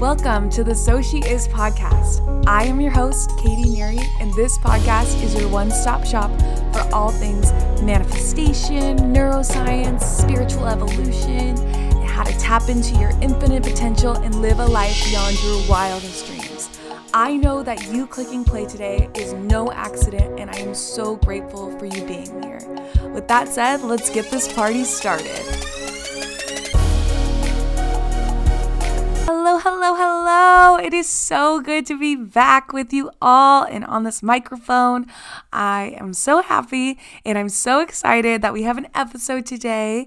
Welcome to the So She Is podcast. I am your host, Katie Neary, and this podcast is your one stop shop for all things manifestation, neuroscience, spiritual evolution, and how to tap into your infinite potential and live a life beyond your wildest dreams. I know that you clicking play today is no accident, and I am so grateful for you being here. With that said, let's get this party started. Hello, hello. It is so good to be back with you all and on this microphone. I am so happy and I'm so excited that we have an episode today.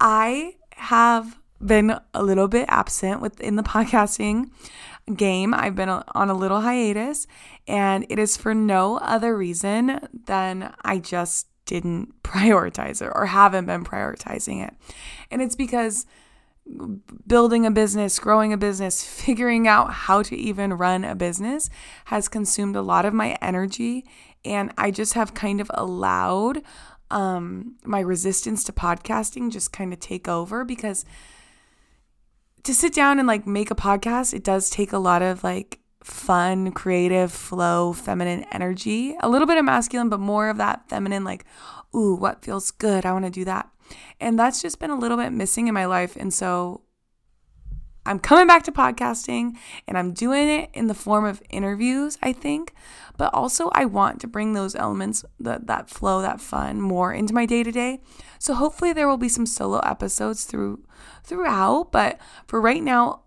I have been a little bit absent within the podcasting game. I've been on a little hiatus, and it is for no other reason than I just didn't prioritize it or haven't been prioritizing it. And it's because building a business, growing a business, figuring out how to even run a business has consumed a lot of my energy. And I just have kind of allowed um, my resistance to podcasting just kind of take over because to sit down and like make a podcast, it does take a lot of like fun, creative, flow, feminine energy, a little bit of masculine, but more of that feminine, like, ooh, what feels good? I want to do that. And that's just been a little bit missing in my life. And so I'm coming back to podcasting and I'm doing it in the form of interviews, I think. But also, I want to bring those elements, that, that flow, that fun, more into my day to day. So hopefully, there will be some solo episodes through throughout. But for right now,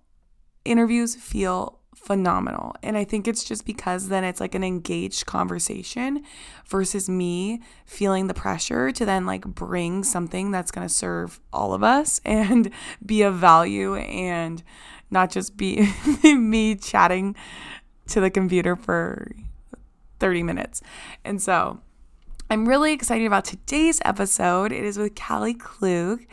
interviews feel phenomenal. And I think it's just because then it's like an engaged conversation versus me feeling the pressure to then like bring something that's going to serve all of us and be of value and not just be me chatting to the computer for 30 minutes. And so I'm really excited about today's episode. It is with Kallie Klug,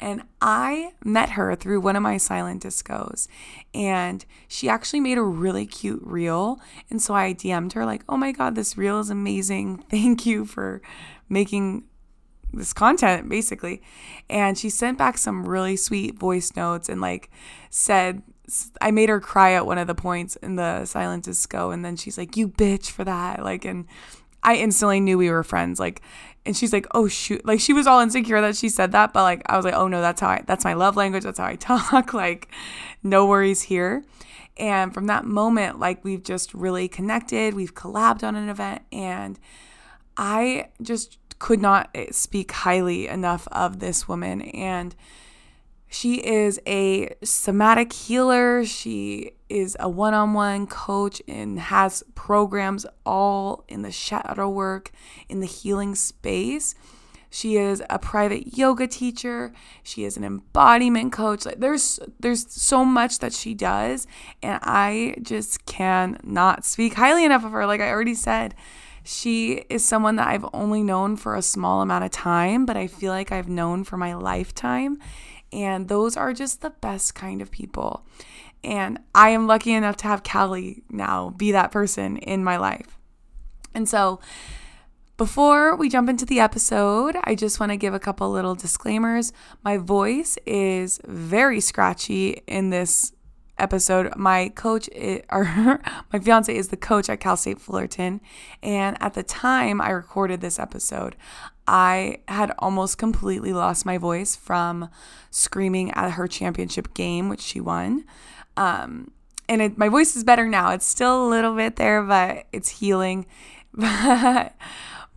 and I met her through one of my silent discos. And she actually made a really cute reel. And so I DM'd her, like, oh my God, this reel is amazing. Thank you for making this content, basically. And she sent back some really sweet voice notes and, like, said, I made her cry at one of the points in the silent disco. And then she's like, you bitch for that. Like, and I instantly knew we were friends. Like, and she's like, oh shoot, like she was all insecure that she said that, but like I was like, oh no, that's how I, that's my love language. That's how I talk. like, no worries here. And from that moment, like we've just really connected. We've collabed on an event, and I just could not eh, speak highly enough of this woman. And she is a somatic healer. She is a one on one coach and has programs all in the shadow work, in the healing space. She is a private yoga teacher. She is an embodiment coach. Like there's there's so much that she does and I just cannot speak highly enough of her. Like I already said, she is someone that I've only known for a small amount of time, but I feel like I've known for my lifetime. And those are just the best kind of people. And I am lucky enough to have Kallie now be that person in my life. And so, before we jump into the episode, I just want to give a couple little disclaimers. My voice is very scratchy in this episode. My coach, is, or my fiance, is the coach at Cal State Fullerton. And at the time I recorded this episode, I had almost completely lost my voice from screaming at her championship game, which she won. Um, and it, my voice is better now. It's still a little bit there, but it's healing. but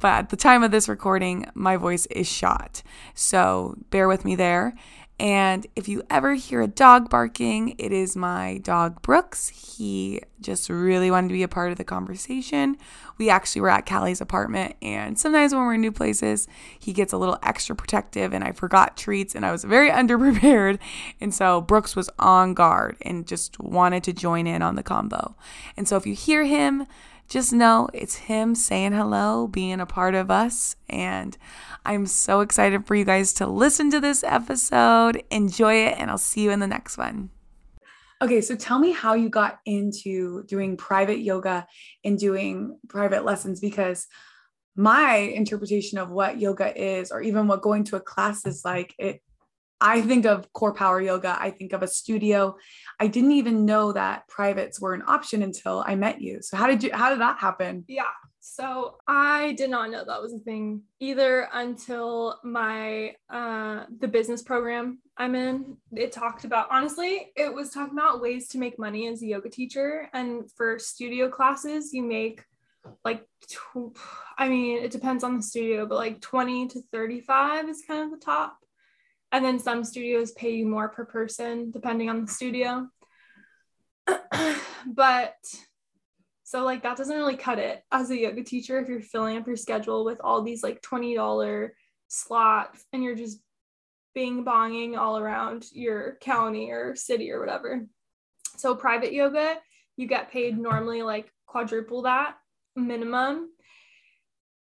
at the time of this recording, my voice is shot. So bear with me there. And if you ever hear a dog barking, it is my dog Brooks. He just really wanted to be a part of the conversation. We actually were at Kallie's apartment, and sometimes when we're in new places, he gets a little extra protective, and I forgot treats, and I was very underprepared. And so Brooks was on guard and just wanted to join in on the combo. And so if you hear him, just know it's him saying hello, being a part of us. And I'm so excited for you guys to listen to this episode. Enjoy it, and I'll see you in the next one. Okay, so tell me how you got into doing private yoga and doing private lessons because my interpretation of what yoga is, or even what going to a class is like, it I think of CorePower Yoga, I think of a studio. I didn't even know that privates were an option until I met you. So how did you how did that happen? Yeah. So I did not know that was a thing either until my uh the business program I'm in. It talked about honestly, it was talking about ways to make money as a yoga teacher and for studio classes you make like tw- I mean, it depends on the studio, but like 20 to 35 is kind of the top. And then some studios pay you more per person depending on the studio. but so like that doesn't really cut it as a yoga teacher if you're filling up your schedule with all these like $20 slots and you're just bing bonging all around your county or city or whatever. So private yoga, you get paid normally like quadruple that minimum.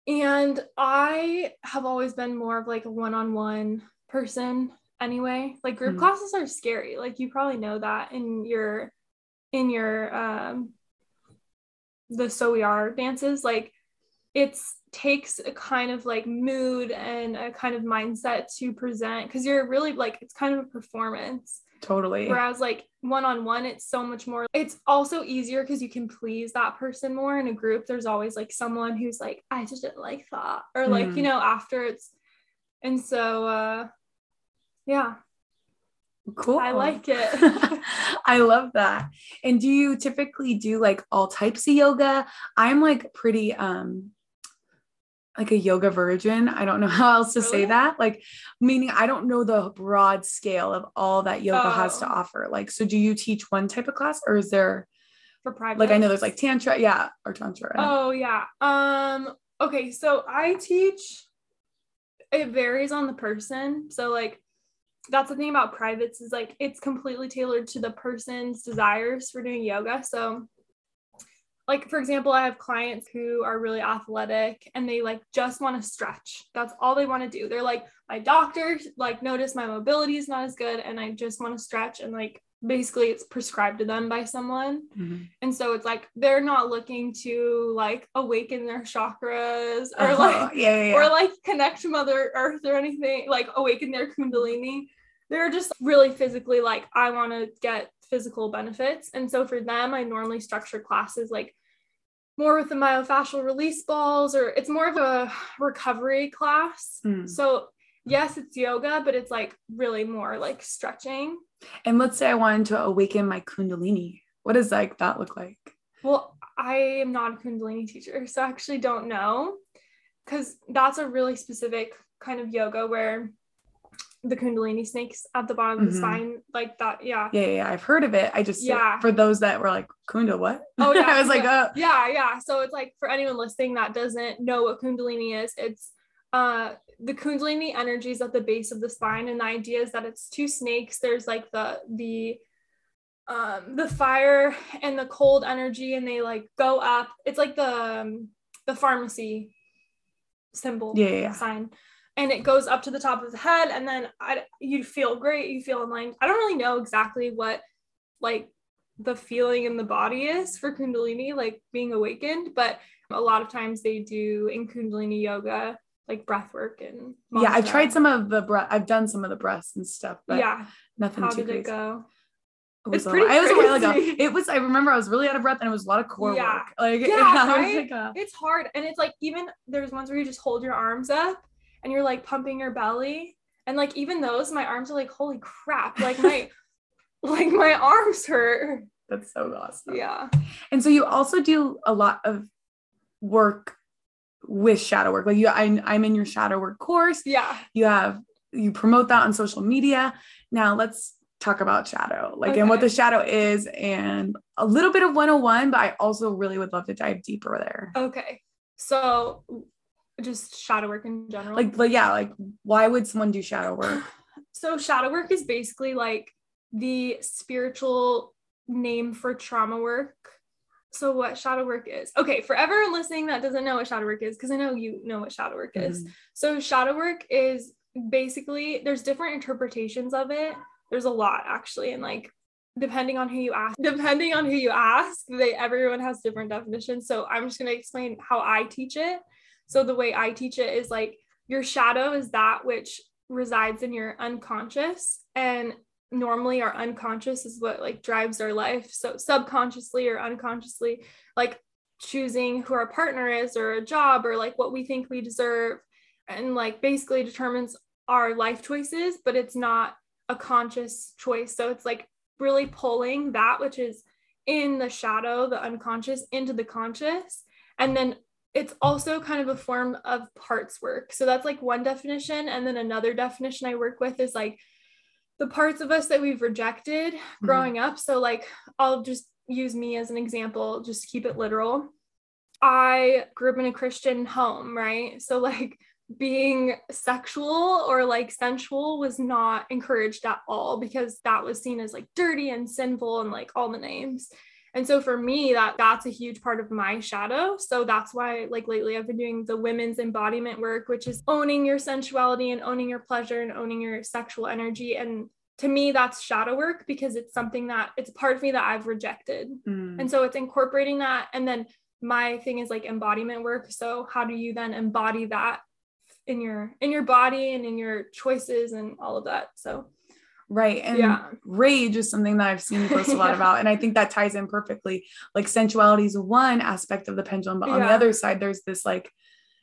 And I have always been more of like a one-on-one person anyway. Like group mm-hmm. classes are scary. Like you probably know that in your in your um the so we are dances like it's takes a kind of like mood and a kind of mindset to present because you're really like it's kind of a performance totally whereas like one-on-one it's so much more it's also easier because you can please that person more in a group there's always like someone who's like i just didn't like that or like mm. you know after it's and so uh yeah Cool. I like it. I love that. And do you typically do like all types of yoga? I'm like pretty um like a yoga virgin. I don't know how else to really? say that. Like meaning I don't know the broad scale of all that yoga oh. has to oh. offer. Like so do you teach one type of class or is there for private? Like I know there's like tantra, yeah, or tantra. Oh yeah. Um okay, so I teach it varies on the person. So like that's the thing about privates is like it's completely tailored to the person's desires for doing yoga. So like for example, I have clients who are really athletic and they like just want to stretch. That's all they want to do. They're like my doctor like noticed my mobility is not as good and I just want to stretch and like basically it's prescribed to them by someone mm-hmm. and so it's like they're not looking to like awaken their chakras or uh-huh. like yeah, yeah, or like connect to mother earth or anything like awaken their kundalini they're just really physically like i want to get physical benefits and so for them i normally structure classes like more with the myofascial release balls or it's more of a recovery class mm. so yes it's yoga but it's like really more like stretching and let's say I wanted to awaken my Kundalini. What does like that look like? Well, I am not a Kundalini teacher, so I actually don't know because that's a really specific kind of yoga where the kundalini snakes at the bottom of the mm-hmm. spine like that yeah. yeah yeah i've heard of it. I just yeah. for those that were like kunda what? Oh yeah i was like oh. Yeah yeah. So it's like for anyone listening that doesn't know what kundalini is it's uh the kundalini energy is at the base of the spine and the idea is that it's two snakes. There's like the the um the fire and the cold energy and they like go up. It's like the um, the pharmacy symbol yeah, yeah, sign and it goes up to the top of the head and then I, you feel great you feel aligned i don't really know exactly what like the feeling in the body is for kundalini like being awakened but a lot of times they do in kundalini yoga like breath work and mantra. yeah i've tried some of the breath i've done some of the breaths and stuff but yeah nothing how too did crazy. it go it was, a, it was a while ago. It was. I remember I was really out of breath, and it was a lot of core yeah. work. Like, yeah, right? Like a, it's hard, and it's like even there's ones where you just hold your arms up, and you're like pumping your belly, and like even those, my arms are like, holy crap! Like my, like my arms hurt. That's so awesome. Yeah. And so you also do a lot of work with shadow work. Like you, I, I'm in your shadow work course. Yeah. You have, you promote that on social media. Now let's talk about shadow, like, okay. and what the shadow is, and a little bit of 101, but I also really would love to dive deeper there. Okay. So just shadow work in general. Like, but yeah, like why would someone do shadow work? so shadow work is basically like the spiritual name for trauma work so what shadow work is okay for everyone listening that doesn't know what shadow work is because i know you know what shadow work is mm-hmm. so shadow work is basically there's different interpretations of it there's a lot actually and like depending on who you ask depending on who you ask they everyone has different definitions so i'm just going to explain how i teach it so the way i teach it is like your shadow is that which resides in your unconscious and normally our unconscious is what like drives our life. So subconsciously or unconsciously like choosing who our partner is or a job or like what we think we deserve and like basically determines our life choices but it's not a conscious choice. So it's like really pulling that which is in the shadow the unconscious into the conscious and then it's also kind of a form of parts work so that's like one definition and then another definition i work with is like the parts of us that we've rejected mm-hmm. growing up. So, like, I'll just use me as an example, just keep it literal. I grew up in a Christian home, right? So, like, being sexual or like sensual was not encouraged at all because that was seen as like dirty and sinful and like all the names. And so for me that that's a huge part of my shadow. So that's why like lately I've been doing the women's embodiment work which is owning your sensuality and owning your pleasure and owning your sexual energy and to me that's shadow work because it's something that it's a part of me that I've rejected. Mm. And so it's incorporating that and then my thing is like embodiment work. So how do you then embody that in your in your body and in your choices and all of that. So Right. And yeah. rage is something that I've seen you post a lot yeah. about. And I think that ties in perfectly. Like sensuality is one aspect of the pendulum, but on the other side, there's this like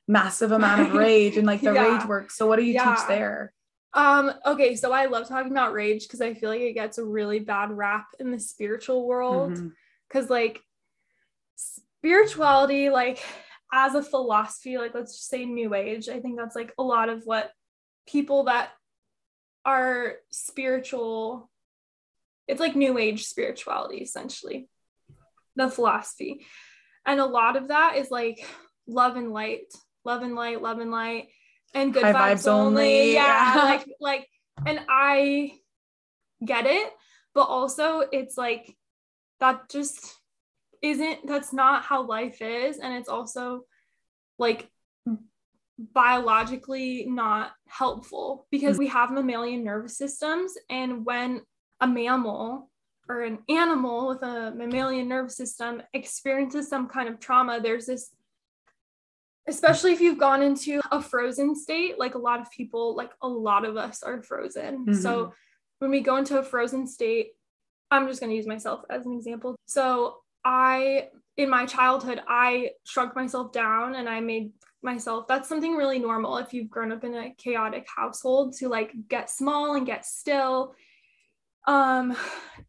massive amount of rage and like the rage work. So what do you teach there? Um, okay, so I love talking about rage because I feel like it gets a really bad rap in the spiritual world. Mm-hmm. Cause like spirituality, like as a philosophy, like let's just say new age, I think that's like a lot of what people that are spiritual it's like new age spirituality essentially the philosophy. And a lot of that is like love and light love and light love and light and good High vibes, vibes only. only yeah. like like and i get it but also it's like that just isn't that's not how life is. And it's also like biologically not helpful because mm. we have mammalian nervous systems and when a mammal or an animal with a mammalian nervous system experiences some kind of trauma there's this especially if you've gone into a frozen state like a lot of people like a lot of us are frozen mm-hmm. so when we go into a frozen state i'm just going to use myself as an example so i in my childhood i shrunk myself down and i made myself that's something really normal if you've grown up in a chaotic household to like get small and get still um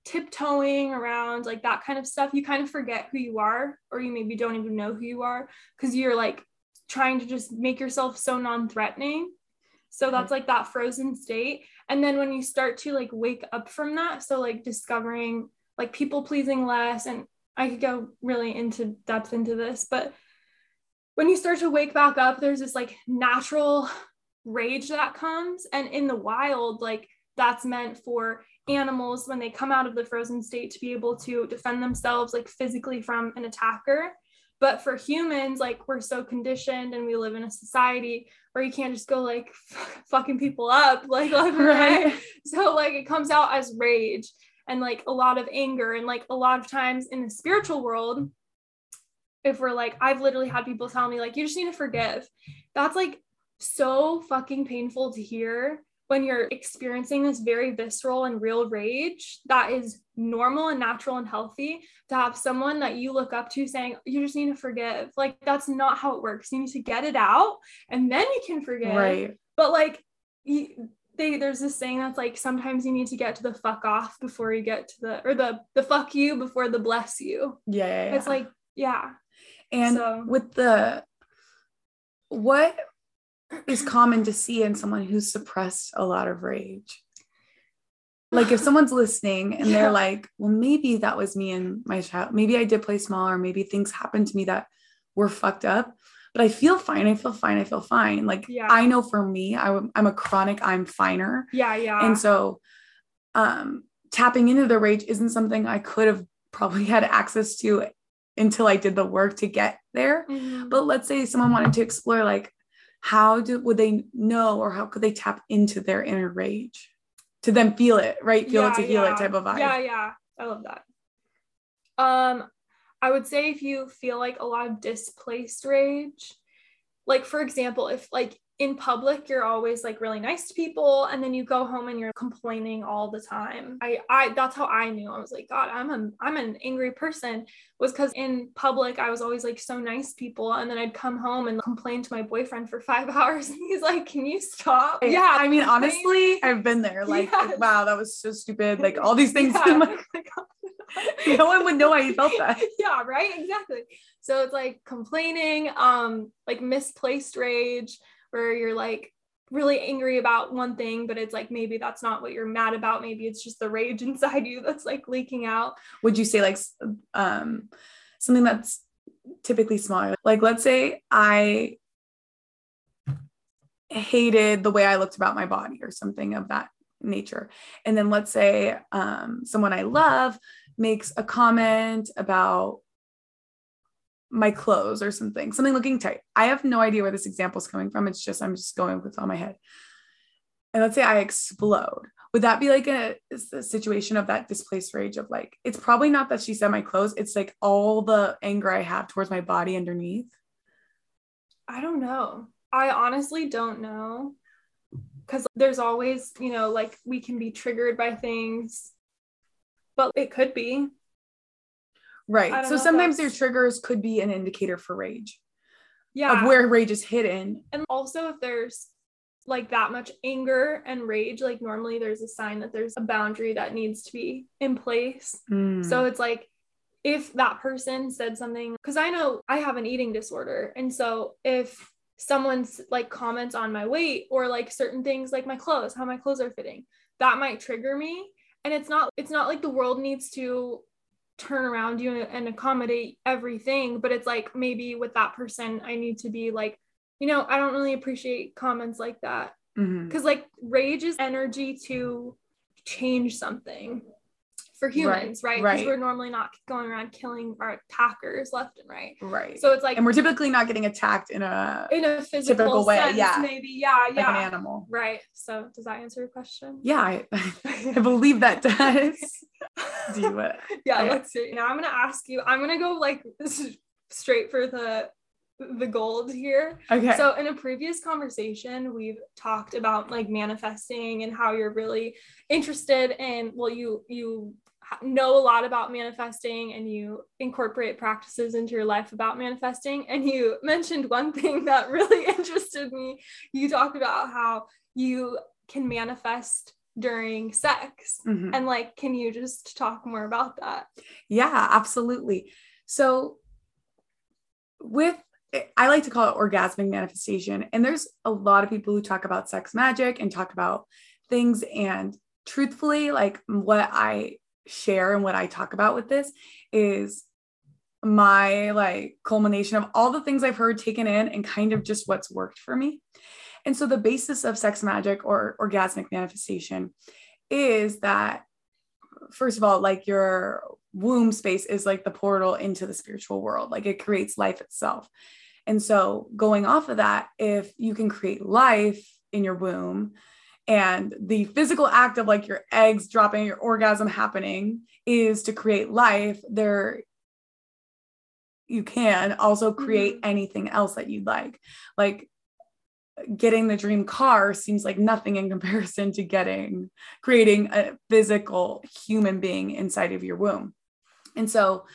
tiptoeing around like that kind of stuff. You kind of forget who you are or you maybe don't even know who you are because you're like trying to just make yourself so non-threatening. So that's like that frozen state. And then when you start to like wake up from that so like discovering like people pleasing less and i could go really into depth into this but when you start to wake back up, there's this like natural rage that comes. And in the wild, like that's meant for animals when they come out of the frozen state to be able to defend themselves like physically from an attacker. But for humans, like we're so conditioned and we live in a society where you can't just go like fucking people up, like, like right. So like it comes out as rage and like a lot of anger and like a lot of times in the spiritual world if we're like, I've literally had people tell me, like, you just need to forgive. That's like so fucking painful to hear when you're experiencing this very visceral and real rage that is normal and natural and healthy to have someone that you look up to saying you just need to forgive. Like that's not how it works. You need to get it out and then you can forgive. Right. But like you, they, there's this saying that's like sometimes you need to get to the fuck off before you get to the or the the fuck you before the bless you. Yeah, yeah, yeah. it's like yeah and so. with the what is common to see in someone who's suppressed a lot of rage? Like if someone's listening and yeah. they're like, well, maybe that was me and my child. Maybe I did play small, or maybe things happened to me that were fucked up. But I feel fine. I feel fine. I feel fine. Like yeah. I know for me, I, I'm a chronic. I'm finer. Yeah, yeah. And so, um, tapping into the rage isn't something I could have probably had access to until I did the work to get there. Mm-hmm. But let's say someone wanted to explore like how do would they know or how could they tap into their inner rage to then feel it, right? Feel yeah, it to heal yeah. it type of vibe. Yeah, yeah. I love that. Um, I would say if you feel like a lot of displaced rage, like for example, if like in public you're always like really nice to people and then you go home and you're complaining all the time. I i that's how i knew. I was like god i'm a i'm an angry person was because in public i was always like so nice to people and then i'd come home and complain to my boyfriend for five hours and he's like can you stop? Yeah i mean honestly i've been there like yes. wow that was so stupid like all these things yeah. no one would know you felt that. Yeah right? Exactly. So it's like complaining um like misplaced rage where you're like really angry about one thing, but it's like maybe that's not what you're mad about. Maybe it's just the rage inside you that's like leaking out. Would you say like um something that's typically smaller? Like let's say I hated the way I looked about my body or something of that nature. And then let's say um someone I love makes a comment about my clothes or something, something looking tight. I have no idea where this example is coming from. It's just, I'm just going with on my head. And let's say I explode. Would that be like a, a, situation of that displaced rage of like, it's probably not that she said my clothes, it's like all the anger I have towards my body underneath? I don't know. I honestly don't know. Because there's always, you know, like we can be triggered by things, but it could be. Right. So sometimes their triggers could be an indicator for rage. Yeah. Of where rage is hidden. And also if there's like that much anger and rage, like normally there's a sign that there's a boundary that needs to be in place. Mm. So it's like if that person said something, because I know I have an eating disorder. And so if someone's like comments on my weight or like certain things like my clothes, how my clothes are fitting, that might trigger me. And it's not, it's not like the world needs to turn around you and accommodate everything but it's like maybe with that person i need to be like you know i don't really appreciate comments like that because mm-hmm. like rage is energy to change something for humans, right? Because right? we're normally not going around killing our attackers left and right. Right. So it's like, and we're typically not getting attacked in a in a physical way. Sense, yeah. Maybe. Yeah. Yeah. Like an animal. Right. So does that answer your question? Yeah, I, I believe that does. Do you? Uh, yeah. Okay. Let's see. Now I'm gonna ask you. I'm gonna go like straight for the the gold here. Okay. So in a previous conversation, we've talked about like manifesting and how you're really interested in well you you know a lot about manifesting and you incorporate practices into your life about manifesting. And you mentioned one thing that really interested me. You talked about how you can manifest during sex. Mm-hmm. And like, can you just talk more about that? Yeah, absolutely. So, with I like to call it orgasmic manifestation. And there's a lot of people who talk about sex magic and talk about things. And truthfully, like what I share and what I talk about with this is my like culmination of all the things I've heard taken in and kind of just what's worked for me. And so the basis of sex magic or orgasmic manifestation is that first of all like your womb space is like the portal into the spiritual world like it creates life itself. And so going off of that if you can create life in your womb and the physical act of like your eggs dropping, your orgasm happening is to create life. There, you can also create mm-hmm. anything else that you'd like. Like getting the dream car seems like nothing in comparison to getting creating a physical human being inside of your womb. And so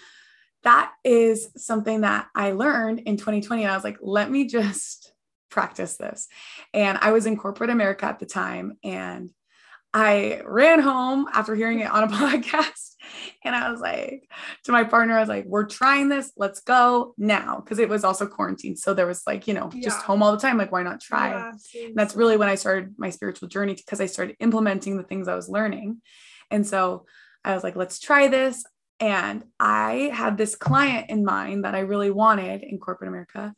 that is something that I learned in 2020. And I was like, let me just practice this. And I was in corporate America at the time. And I ran home after hearing it on a podcast. And I was like, to my partner, I was like, we're trying this. Let's go now. Cause it was also quarantine. So there was like, you know, yeah. just home all the time. Like, why not try? Yeah, that's really when I started my spiritual journey because I started implementing the things I was learning. And so I was like, let's try this. And I had this client in mind that I really wanted in corporate America.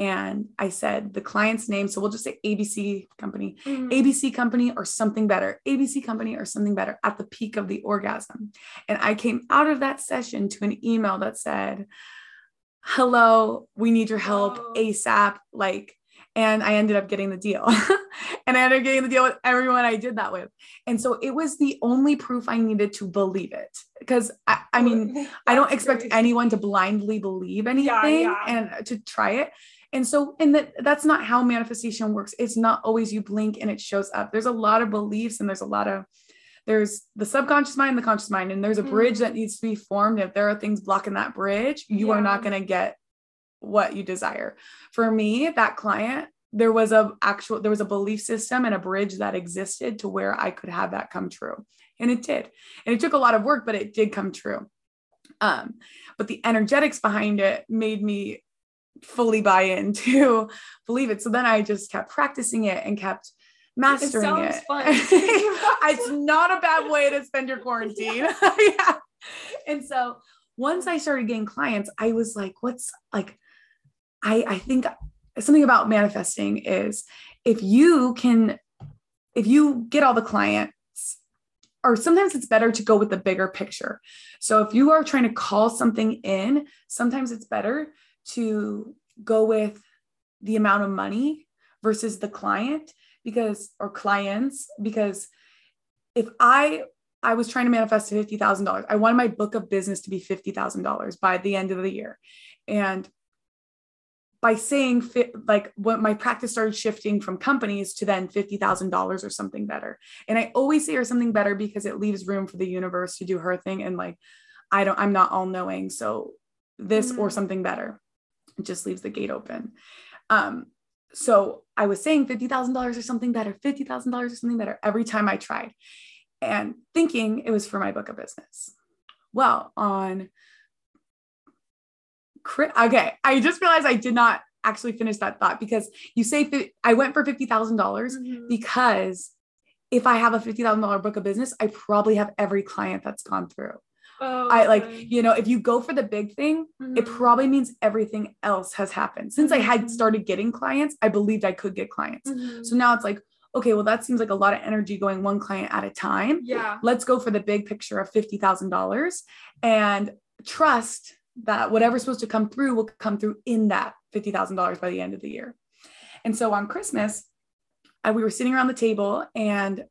And I said the client's name. So we'll just say ABC company, mm-hmm. ABC company or something better, ABC company or something better at the peak of the orgasm. And I came out of that session to an email that said, Hello, we need your help oh. ASAP. Like, and I ended up getting the deal. and I ended up getting the deal with everyone I did that with. And so it was the only proof I needed to believe it. Because I, I mean, I don't expect anyone to blindly believe anything yeah, yeah. and to try it. And so, and that that's not how manifestation works. It's not always you blink and it shows up. There's a lot of beliefs and there's a lot of there's the subconscious mind, the conscious mind, and there's a bridge Mhm. that needs to be formed. If there are things blocking that bridge, you are not going to get what you desire. For me, that client, there was a actual there was a belief system and a bridge that existed to where I could have that come true. And it did. And it took a lot of work, but it did come true. Um, but the energetics behind it made me fully buy into believe it. So then I just kept practicing it and kept mastering it. fun. it's not a bad way to spend your quarantine. yeah. And so once I started getting clients, I was like, what's like, I, I think something about manifesting is if you can, if you get all the clients, or sometimes it's better to go with the bigger picture. So if you are trying to call something in, sometimes it's better to go with the amount of money versus the client because or clients because if I I was trying to manifest $50,000. I wanted my book of business to be $50,000 by the end of the year. And by saying fit, like what my practice started shifting from companies to then $50,000 or something better. And I always say or something better because it leaves room for the universe to do her thing. And like, I don't, I'm not all knowing. So this or Mhm. something better. Just leaves the gate open. Um, so I was saying $50,000 or something better, $50,000 or something better every time I tried and thinking it was for my book of business. Well, on okay, I just realized I did not actually finish that thought because you say I went for $50,000 Mhm. because if I have a $50,000 book of business, I probably have every client that's gone through. Oh, I like, okay. you know, if you go for the big thing, it Mhm. probably means everything else has happened. Since I had Mhm. started getting clients, I believed I could get clients. Mhm. So now it's like, okay, well, that seems like a lot of energy going one client at a time. yeah. Let's go for the big picture of $50,000 and trust that whatever's supposed to come through will come through in that $50,000 by the end of the year. And so on Christmas, I, we were sitting around the table and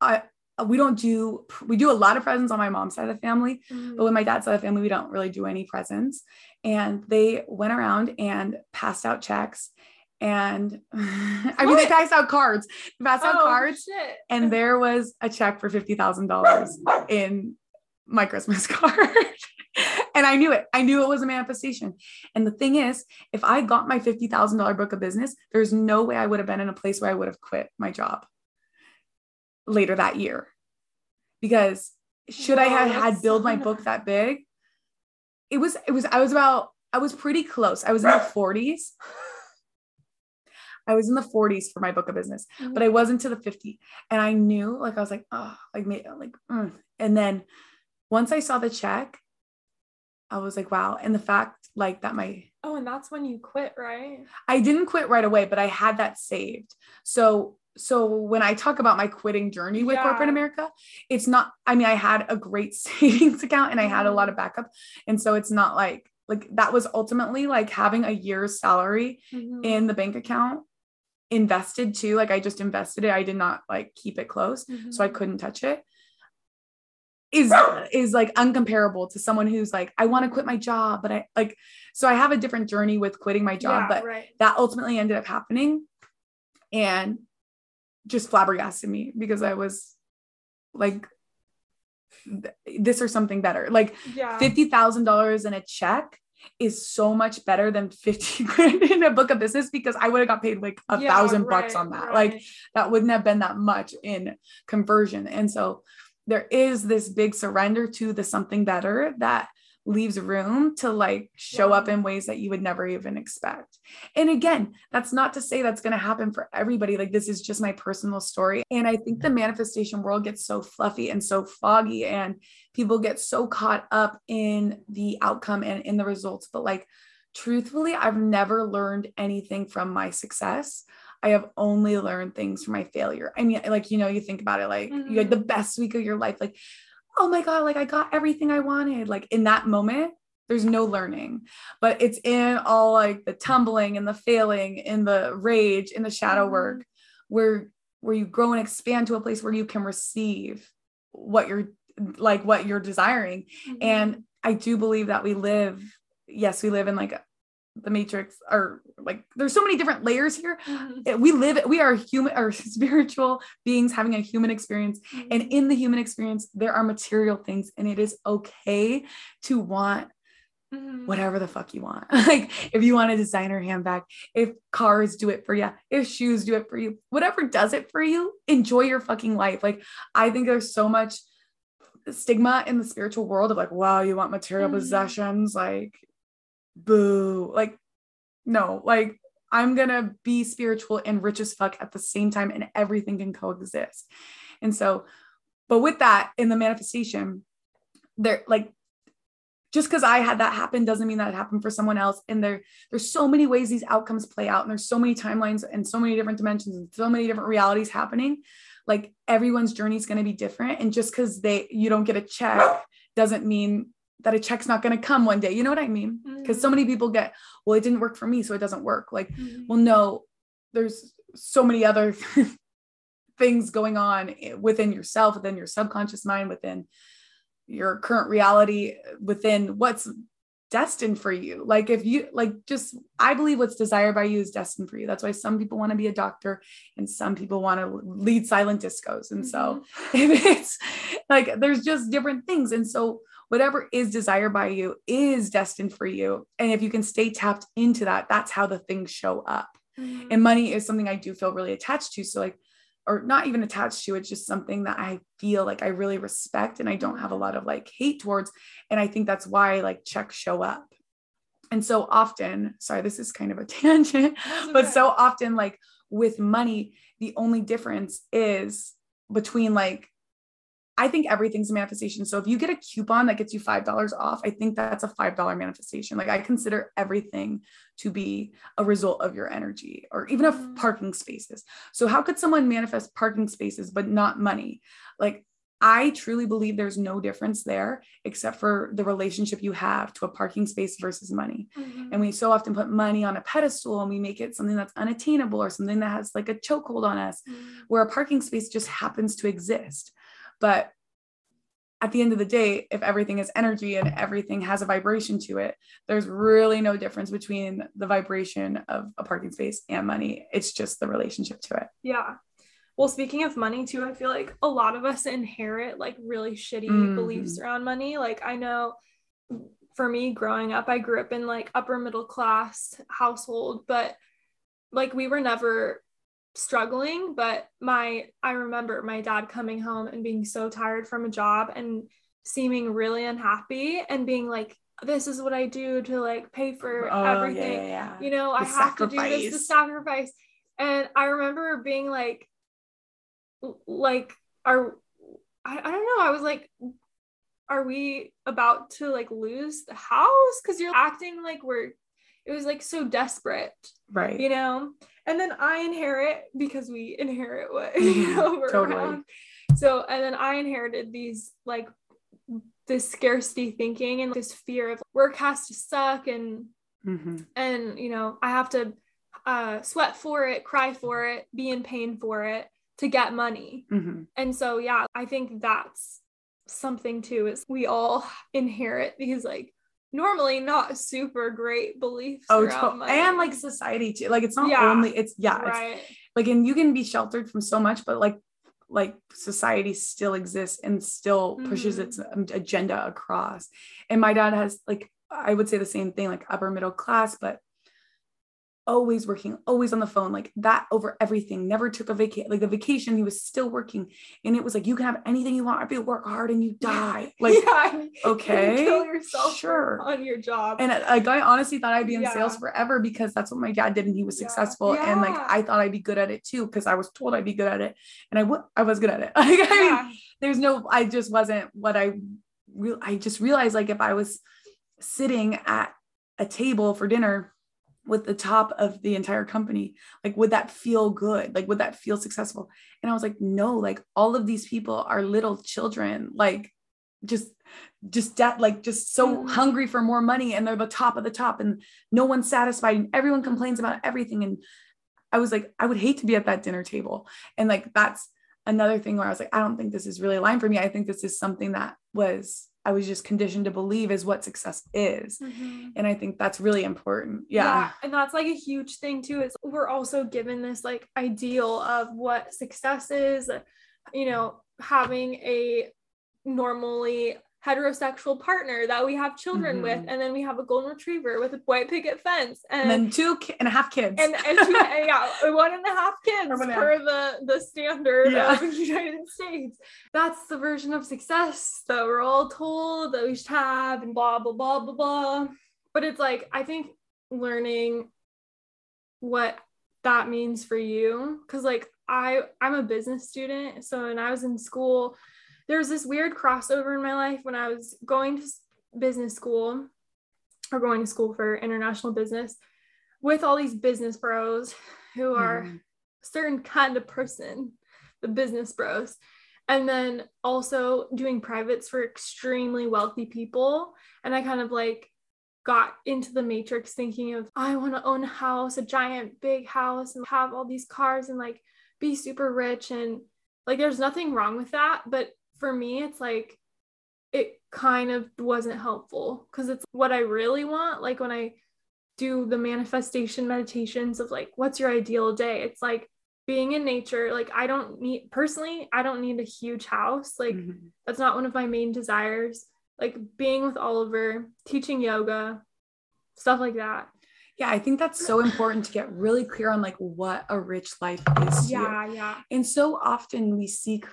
I, we don't do, we do a lot of presents on my mom's side of the family, Mhm. but with my dad's side of the family, we don't really do any presents. And they went around and passed out checks. And I mean, they passed out cards, They passed out Oh, cards, shit. and there was a check for $50,000 in my Christmas card. and I knew it. I knew it was a manifestation. And the thing is, if I got my $50,000 book of business, there's no way I would have been in a place where I would have quit my job later that year. Because should I have had build my book that big, it was, it was, I was about, I was pretty close. I was in the 40s. I was in the 40s for my book of business but I wasn't to the 50. And I knew, like, I was like, oh, like, me, like, mm. and then once I saw the check, I was like, wow. And the fact, like, that my, Oh, and that's when you quit, right? I didn't quit right away, but I had that saved. So, so when I talk about my quitting journey with corporate America, it's not, I mean, I had a great savings account and I had a lot of backup. And so it's not like, like that was ultimately like having a year's salary Mhm. in the bank account invested too like i just invested it i did not like keep it close so i Mhm. couldn't touch it is is like uncomparable to someone who's like i want to quit my job but i like so i have a different journey with quitting my job Yeah, but right. that ultimately ended up happening and just flabbergasted me because i was like this or something better like Yeah. $50,000 in a check is so much better than 50 grand in a book of business because I would have got paid like a Yeah, thousand bucks on that. Like that wouldn't have been that much in conversion. And so there is this big surrender to the something better that leaves room to like show up in ways that you would never even expect. And again, that's not to say that's going to happen for everybody. Like this is just my personal story. And I think the manifestation world gets so fluffy and so foggy and people get so caught up in the outcome and in the results. But like truthfully, I've never learned anything from my success. I have only learned things from my failure. I mean, like, you know, you think about it like you had mm-hmm. the best week of your life, like, oh my God, like I got everything I wanted. Like in that moment, there's no learning, but it's in all like the tumbling and the failing, in the rage, in the shadow Mhm. work, where where you grow and expand to a place where you can receive what you're like what you're desiring. Mhm. And I do believe that we live, yes, we live in like the matrix or like there's so many different layers here Mhm. We live we are human or spiritual beings having a human experience Mm-hmm. and in the human experience there are material things and it is okay to want Mhm. whatever the fuck you want like if you want a designer handbag if cars do it for you if shoes do it for you whatever does it for you enjoy your fucking life like i think there's so much stigma in the spiritual world of like wow you want material Mhm. possessions like boo. Like no like i'm gonna be spiritual and rich as fuck at the same time and everything can coexist. And so but with that in the manifestation there like just because i had that happen doesn't mean that it happened for someone else. And there there's so many ways these outcomes play out and there's so many timelines and so many different dimensions and so many different realities happening. Like everyone's journey is going to be different. And just because they you don't get a check doesn't mean that a check's not going to come one day you know what i mean? Because so many people get well it didn't work for me so it doesn't work. Like Mhm. well no there's so many other things going on within yourself within your subconscious mind within your current reality within what's destined for you. Like if you like just i believe what's desired by you is destined for you. That's why some people want to be a doctor and some people want to lead silent discos. And so Mhm. if it's like there's just different things. And so whatever is desired by you is destined for you. And if you can stay tapped into that that's how the things show up. Mhm. and money is something i do feel really attached to. So like or not even attached to it's just something that i feel like i really respect and i don't have a lot of like hate towards. And i think that's why like checks show up. And so often sorry this is kind of a tangent That's but so often like with money the only difference is between like I think everything's a manifestation. So if you get a coupon that gets you $5 off, I think that's a $5 manifestation. Like I consider everything to be a result of your energy or even of Mhm. parking spaces. So how could someone manifest parking spaces but not money? Like I truly believe there's no difference there except for the relationship you have to a parking space versus money. Mhm. And we so often put money on a pedestal and we make it something that's unattainable or something that has like a chokehold on us Mhm. where a parking space just happens to exist. But at the end of the day, if everything is energy and everything has a vibration to it, there's really no difference between the vibration of a parking space and money. It's just the relationship to it. Yeah. Well, speaking of money too, I feel like a lot of us inherit like really shitty Mhm. beliefs around money. Like I know for me growing up, I grew up in like upper middle class household, but like we were never struggling, but my I remember my dad coming home and being so tired from a job and seeming really unhappy and being like this is what I do to like pay for Oh, everything yeah, yeah, you know, I The have to do this to sacrifice. sacrifice. And I remember being like, like, are I, I don't know. I was like, are we about to like lose the house? Because you're acting like we're. It was like so desperate, Right. you know. And then I inherit because we inherit what you know we're totally. around. So and then I inherited these like this scarcity thinking and this fear of work has to suck and Mhm. and you know i have to uh, sweat for it cry for it be in pain for it to get money Mhm. and so yeah i think that's something too is we all inherit these like normally not super great beliefs Oh, around to- money. and like society too. Like it's not Yeah. only it's yeah, it's right like and you can be sheltered from so much but like like society still exists and still pushes Mhm. its um, agenda across and my dad has like i would say the same thing like upper middle class but always working always on the phone like that over everything never took a vacation like the vacation he was still working and it was like you can have anything you want if you work hard and you die. Like yeah, you okay kill yourself sure. on your job. And like I honestly thought I'd be in sales forever because that's what my dad did and he was Yeah. successful and like I thought I'd be good at it too because I was told I'd be good at it and I wa- I was good at it. Like I mean, there's no I just wasn't what I real I just realized like if I was sitting at a table for dinner with the top of the entire company like would that feel good? Like would that feel successful? And i was like no like all of these people are little children like just just that like just so hungry for more money and they're the top of the top and no one's satisfied and everyone complains about everything and i was like i would hate to be at that dinner table. And like that's another thing where i was like i don't think this is really aligned for me. I think this is something that was I was just conditioned to believe is what success is. Mhm. And I think that's really important. Yeah. and that's like a huge thing too is we're also given this like ideal of what success is you know having a normally heterosexual partner that we have children with Mhm. and then we have a golden retriever with a white picket fence And and then two ki- and a half kids. and, and two, yeah, one and a half kids per the the standard Yeah. of the United States. That's the version of success that we're all told that we should have, and blah blah blah blah blah. But it's like I think learning what that means for you, because like I I'm a business student, so when I was in school, there was this weird crossover in my life when I was going to business school or going to school for international business with all these business bros who are Mhm. certain kind of person, the business bros. And then also doing privates for extremely wealthy people. And I kind of like got into the matrix thinking of I want to own a house, a giant big house, and have all these cars and like be super rich. And like there's nothing wrong with that. But for me, it's like it kind of wasn't helpful because it's what I really want. Like when I do the manifestation meditations of like what's your ideal day it's like being in nature like i don't need personally i don't need a huge house like Mhm. that's not one of my main desires like being with oliver teaching yoga stuff like that Yeah, I think that's so important to get really clear on like what a rich life is to you. yeah yeah And so often we seek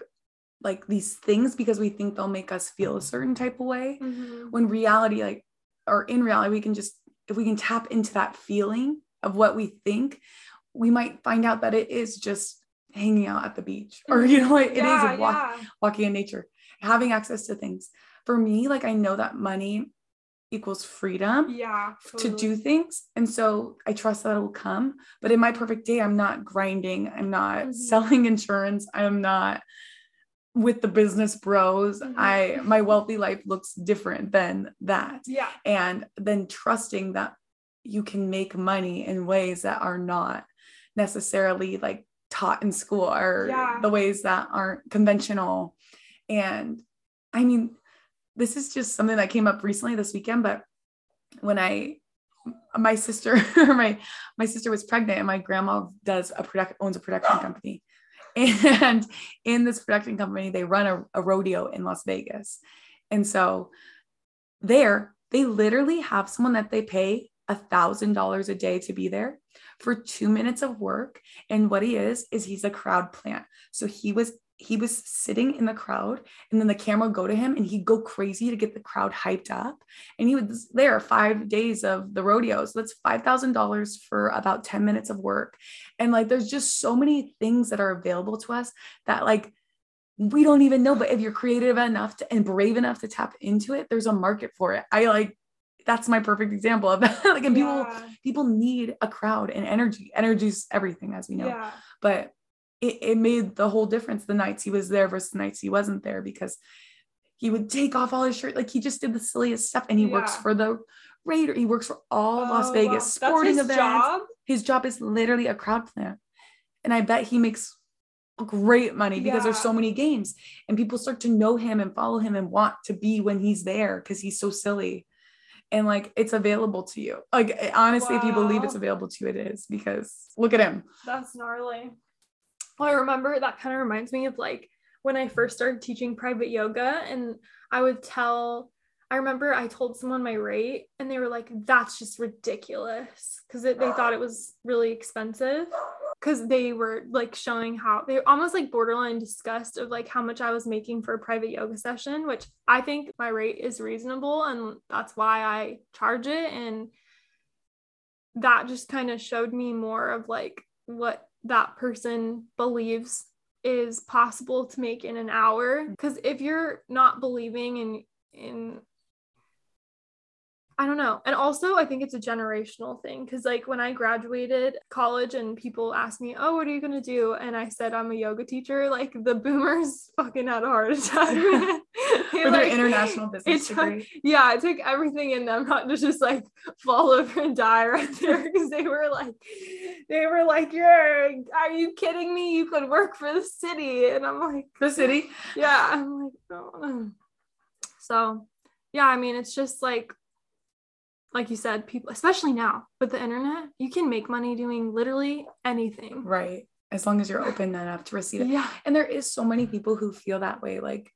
like these things because we think they'll make us feel a certain type of way. Mhm. When reality, like, or in reality, we can just, if we can tap into that feeling of what we think, we might find out that it is just hanging out at the beach or, you know, it, it is yeah, a walk, yeah. walking in nature, having access to things. For me, like, I know that money equals freedom yeah to do things. And so I trust that it will come. But in my perfect day, I'm not grinding. I'm not Mhm. selling insurance. I'm not with the business bros. Mhm. I my wealthy life looks different than that. yeah And then trusting that you can make money in ways that are not necessarily like taught in school or Yeah. the ways that aren't conventional. And I mean, this is just something that came up recently this weekend, but when I my sister my my sister was pregnant and my grandma does a product owns a production company. And in this production company, they run a, a rodeo in Las Vegas. And so there, they literally have someone that they pay a thousand dollars a day to be there for two minutes of work. And what he is, is he's a crowd plant. So he was he was sitting in the crowd and then the camera would go to him and he'd go crazy to get the crowd hyped up. And he was there five days of the rodeo. So that's five thousand dollars for about 10 minutes of work. And like there's just so many things that are available to us that like we don't even know. But if you're creative enough to, and brave enough to tap into it, there's a market for it. I like that's my perfect example of that. like and people people need a crowd and energy. Energy's everything, as we know. yeah But it, it made the whole difference the nights he was there versus the nights he wasn't there because he would take off all his shirt. Like he just did the silliest stuff. And he works for the Raider. He works for all oh, Las Oh, Vegas wow. Sporting his events. job? His job is literally a crowd plant. And I bet he makes great money because there's so many games and people start to know him and follow him and want to be when he's there because he's so silly. And like it's available to you. Like honestly, if you believe it's available to you, it is because look at him. That's gnarly. Well, I remember that kind of reminds me of like when I first started teaching private yoga, and I would tell, I remember I told someone my rate, and they were like, that's just ridiculous because they thought it was really expensive. Because they were like showing how they almost like borderline disgust of like how much I was making for a private yoga session, which I think my rate is reasonable, and that's why I charge it. And that just kind of showed me more of like what that person believes is possible to make in an hour. Because if you're not believing in in I don't know. And also I think it's a generational thing cuz like when I graduated college and people asked me, "Oh, what are you going to do?" and I said I'm a yoga teacher, like the boomers fucking had a heart attack. They, For their international business took- degree. yeah, it took everything in them not to just like fall over and die right there because they were like, they were like, "You're, are you kidding me? You could work for the city," and I'm like, The city. yeah, I'm like, oh. so yeah, I mean, it's just like, like you said, people, especially now with the internet, you can make money doing literally anything. Right. As long as you're open enough to receive it. Yeah. And there is so many people who feel that way, like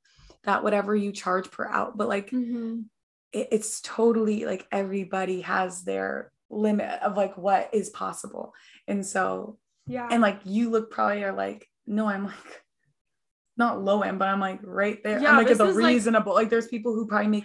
that whatever you charge per out, but like Mhm. it, it's totally like everybody has their limit of like what is possible. And so, Yeah. and like you look probably are like, no, I'm like not low end, but I'm like right there. Yeah, I'm like the is, like- reasonable. Like, there's people who probably make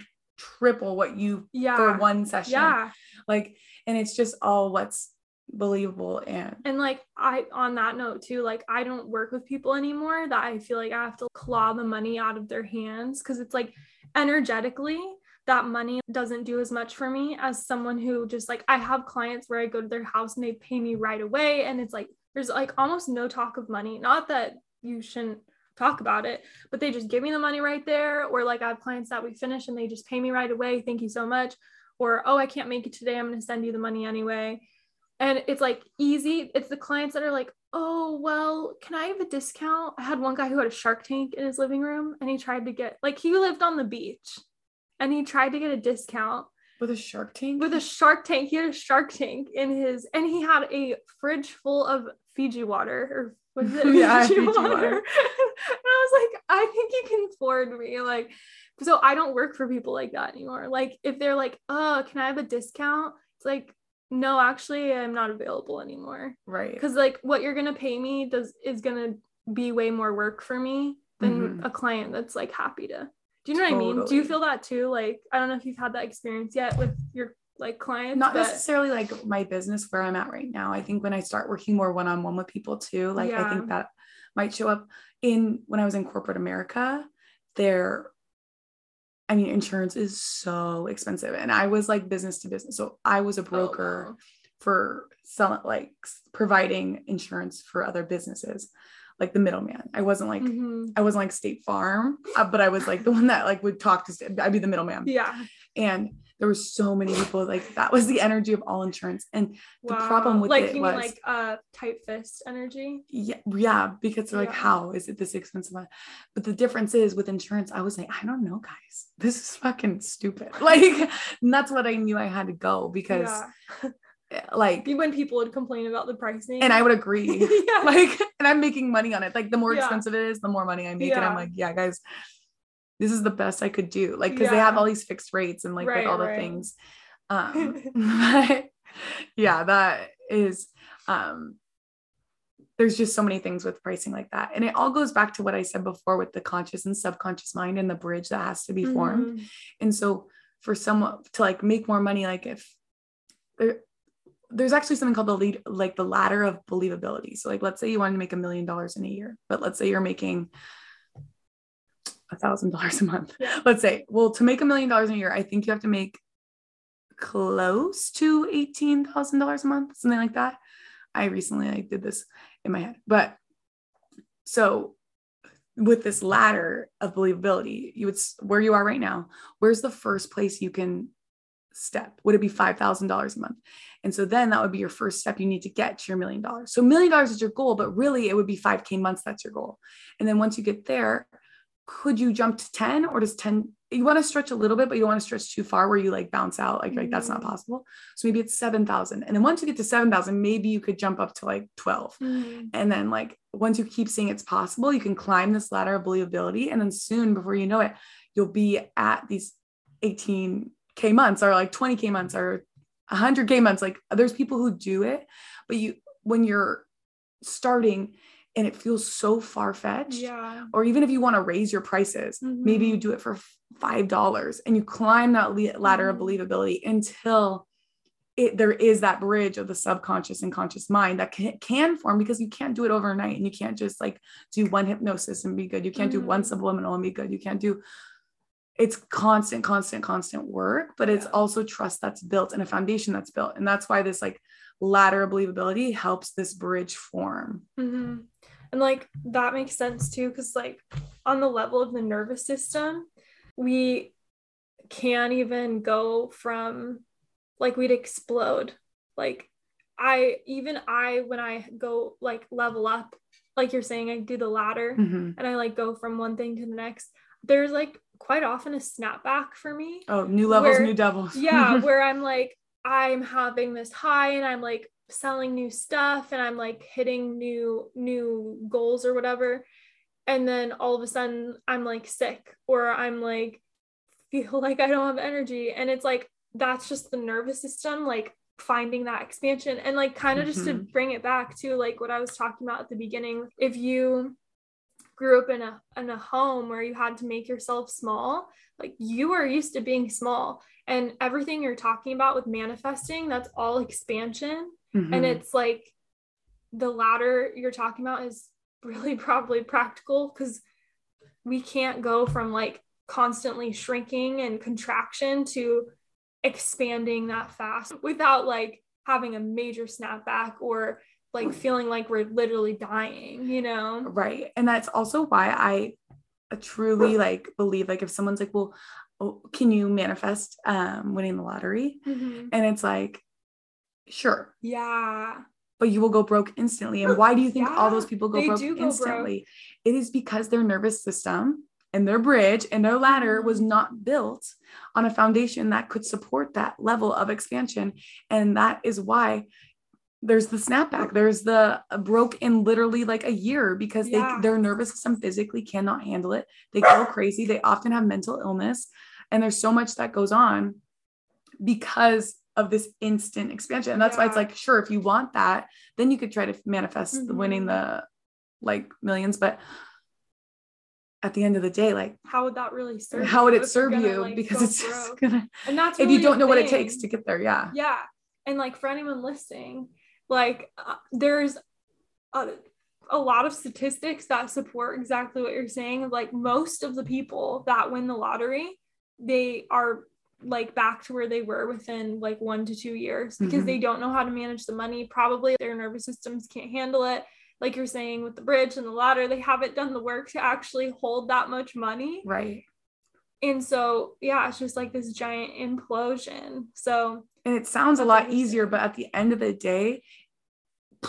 triple what you yeah. for one session. yeah. Like, and it's just all what's believable and And like I on that note too, like I don't work with people anymore that I feel like I have to claw the money out of their hands because it's like energetically that money doesn't do as much for me as someone who just like I have clients where I go to their house and they pay me right away and it's like there's like almost no talk of money. Not that you shouldn't talk about it, but they just give me the money right there or like I have clients that we finish and they just pay me right away. Thank you so much. Or oh, I can't make it today. I'm going to send you the money anyway and it's like easy it's the clients that are like oh well can i have a discount i had one guy who had a shark tank in his living room and he tried to get like he lived on the beach and he tried to get a discount with a shark tank. with a shark tank he had a shark tank in his and he had a fridge full of fiji water or what is it Yeah, Fiji water. and i was like i think you can afford me like so i don't work for people like that anymore. Like if they're like oh can i have a discount? It's like no actually i'm not available anymore. Right. because like what you're gonna pay me does is gonna be way more work for me than Mhm. a client that's like happy to. Do you know what i mean? Do you feel that too? Like i don't know if you've had that experience yet with your like clients not but- necessarily like my business where I'm at right now. I think when I start working more one on one with people too, like I think that might show up in when I was in corporate America. There, I mean, insurance is so expensive, and I was like business to business, so I was a Oh, broker wow. for selling, like providing insurance for other businesses, like the middleman. I wasn't like Mhm. I wasn't like State Farm, uh, but I was like the one that like would talk to. I'd be the middleman yeah and there were so many people like that was the energy of all insurance. And the problem with like it you was- mean like uh tight fist energy? Yeah yeah because they're like how is it this expensive? But the difference is with insurance i was like i don't know guys. This is fucking stupid. Like that's what i knew i had to go because yeah. like when people would complain about the pricing. And i would agree. Yeah. Like and i'm making money on it. Like the more Yeah. expensive it is the more money i make. And i'm like yeah guys this is the best i could do like because they have all these fixed rates and like with Right, all the things. Um but yeah that is um there's just so many things with pricing like that. And it all goes back to what i said before with the conscious and subconscious mind and the bridge that has to be formed. Mhm. and so for someone to like make more money, like if there, there's actually something called the lead, like the ladder of believability. So like, let's say you wanted to make a million dollars in a year, but let's say you're making a thousand dollars a month. Let's say, well, to make a million dollars a year, I think you have to make close to eighteen thousand dollars a month, something like that. I recently like did this in my head, but so with this ladder of believability, you would where you are right now. Where's the first place you can step? Would it be five thousand dollars a month? And so then that would be your first step. You need to get to your million dollars. So million dollars is your goal, but really it would be five k months. That's your goal. And then once you get there, could you jump to ten or does ten? You want to stretch a little bit, but you don't want to stretch too far where you like bounce out. Like, like that's not Mhm. possible. So maybe it's seven thousand, and then once you get to seven thousand, maybe you could jump up to like twelve. Mhm. And then, like, once you keep seeing it's possible, you can climb this ladder of believability. And then soon, before you know it, you'll be at these 18K months or like 20K months or 100K months. Like, there's people who do it, but you, when you're starting and it feels so far fetched, Yeah. or even if you want to raise your prices, maybe you do it for $5 and you climb that ladder of Mhm. believability until it, there is that bridge of the subconscious and conscious mind that can, can form because you can't do it overnight and you can't just like do one hypnosis and be good. You can't do one Mhm. subliminal and be good. You can't do it's constant, constant, constant work, but it's Yeah. also trust that's built and a foundation that's built. And that's why this like ladder of believability helps this bridge form. hmm And like that makes sense too, because like on the level of the nervous system, we can't even go from like we'd explode. Like I even I when I go like level up, like you're saying, I do the ladder Mhm. and I like go from one thing to the next. There's like quite often a snapback for me. Oh, new levels, Where- new devils. yeah where i'm like i'm having this high and i'm like selling new stuff and i'm like hitting new new goals or whatever. And then all of a sudden i'm like sick or i'm like feel like i don't have energy. And it's like that's just the nervous system like finding that expansion. And like kind of just to Mhm. bring it back to like what i was talking about at the beginning if you grew up in a in a home where you had to make yourself small like you are used to being small. And everything you're talking about with manifesting that's all expansion and Mhm. it's like the latter you're talking about is really probably practical because we can't go from like constantly shrinking and contraction to expanding that fast without like having a major snapback or like feeling like we're literally dying you know right. And that's also why I truly like believe like if someone's like, well, oh, can you manifest um winning the lottery? And it's like, sure, yeah but you will go broke instantly. And why do you think all those people go broke go broke. instantly? It is because their nervous system and their bridge and their ladder was Mhm. not built on a foundation that could support that level of expansion. And that is why there's the snapback. There's the uh, broke in literally like a year because Yeah. they their nervous system physically cannot handle it. They go crazy. They often have mental illness. And there's so much that goes on because of this instant expansion. And that's why it's like, sure, if you want that, then you could try to manifest the winning the like millions. But at the end of the day, like, how would that really serve how would it serve you? like, because it's just broke? gonna, and that's if you don't know what it takes to get there. Yeah. yeah and like for anyone listening like uh, there's a, a lot of statistics that support exactly what you're saying like most of the people that win the lottery they are like back to where they were within like one to two years because Mhm. they don't know how to manage the money. Probably their nervous systems can't handle it. Like you're saying with the bridge and the ladder they haven't done the work to actually hold that much money. Right. and so yeah it's just like this giant implosion. So And it sounds a lot easier, but at the end of the day,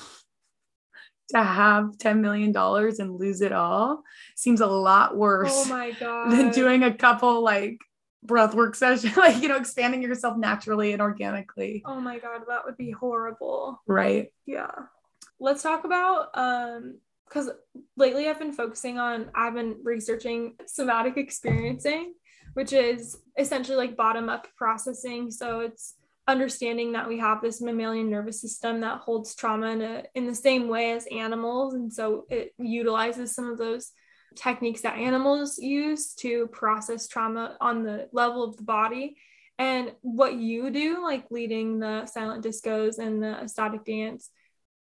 to have $10 million and lose it all seems a lot worse oh my god. than doing a couple like breath work session, like, you know, expanding yourself naturally and organically. Oh my god, that would be horrible. Right. Yeah. Let's talk about um cuz lately I've been focusing on I've been researching somatic experiencing, which is essentially like bottom up processing. So it's understanding that we have this mammalian nervous system that holds trauma in, a, in the same way as animals and so it utilizes some of those techniques that animals use to process trauma on the level of the body and what you do like leading the silent discos and the ecstatic dance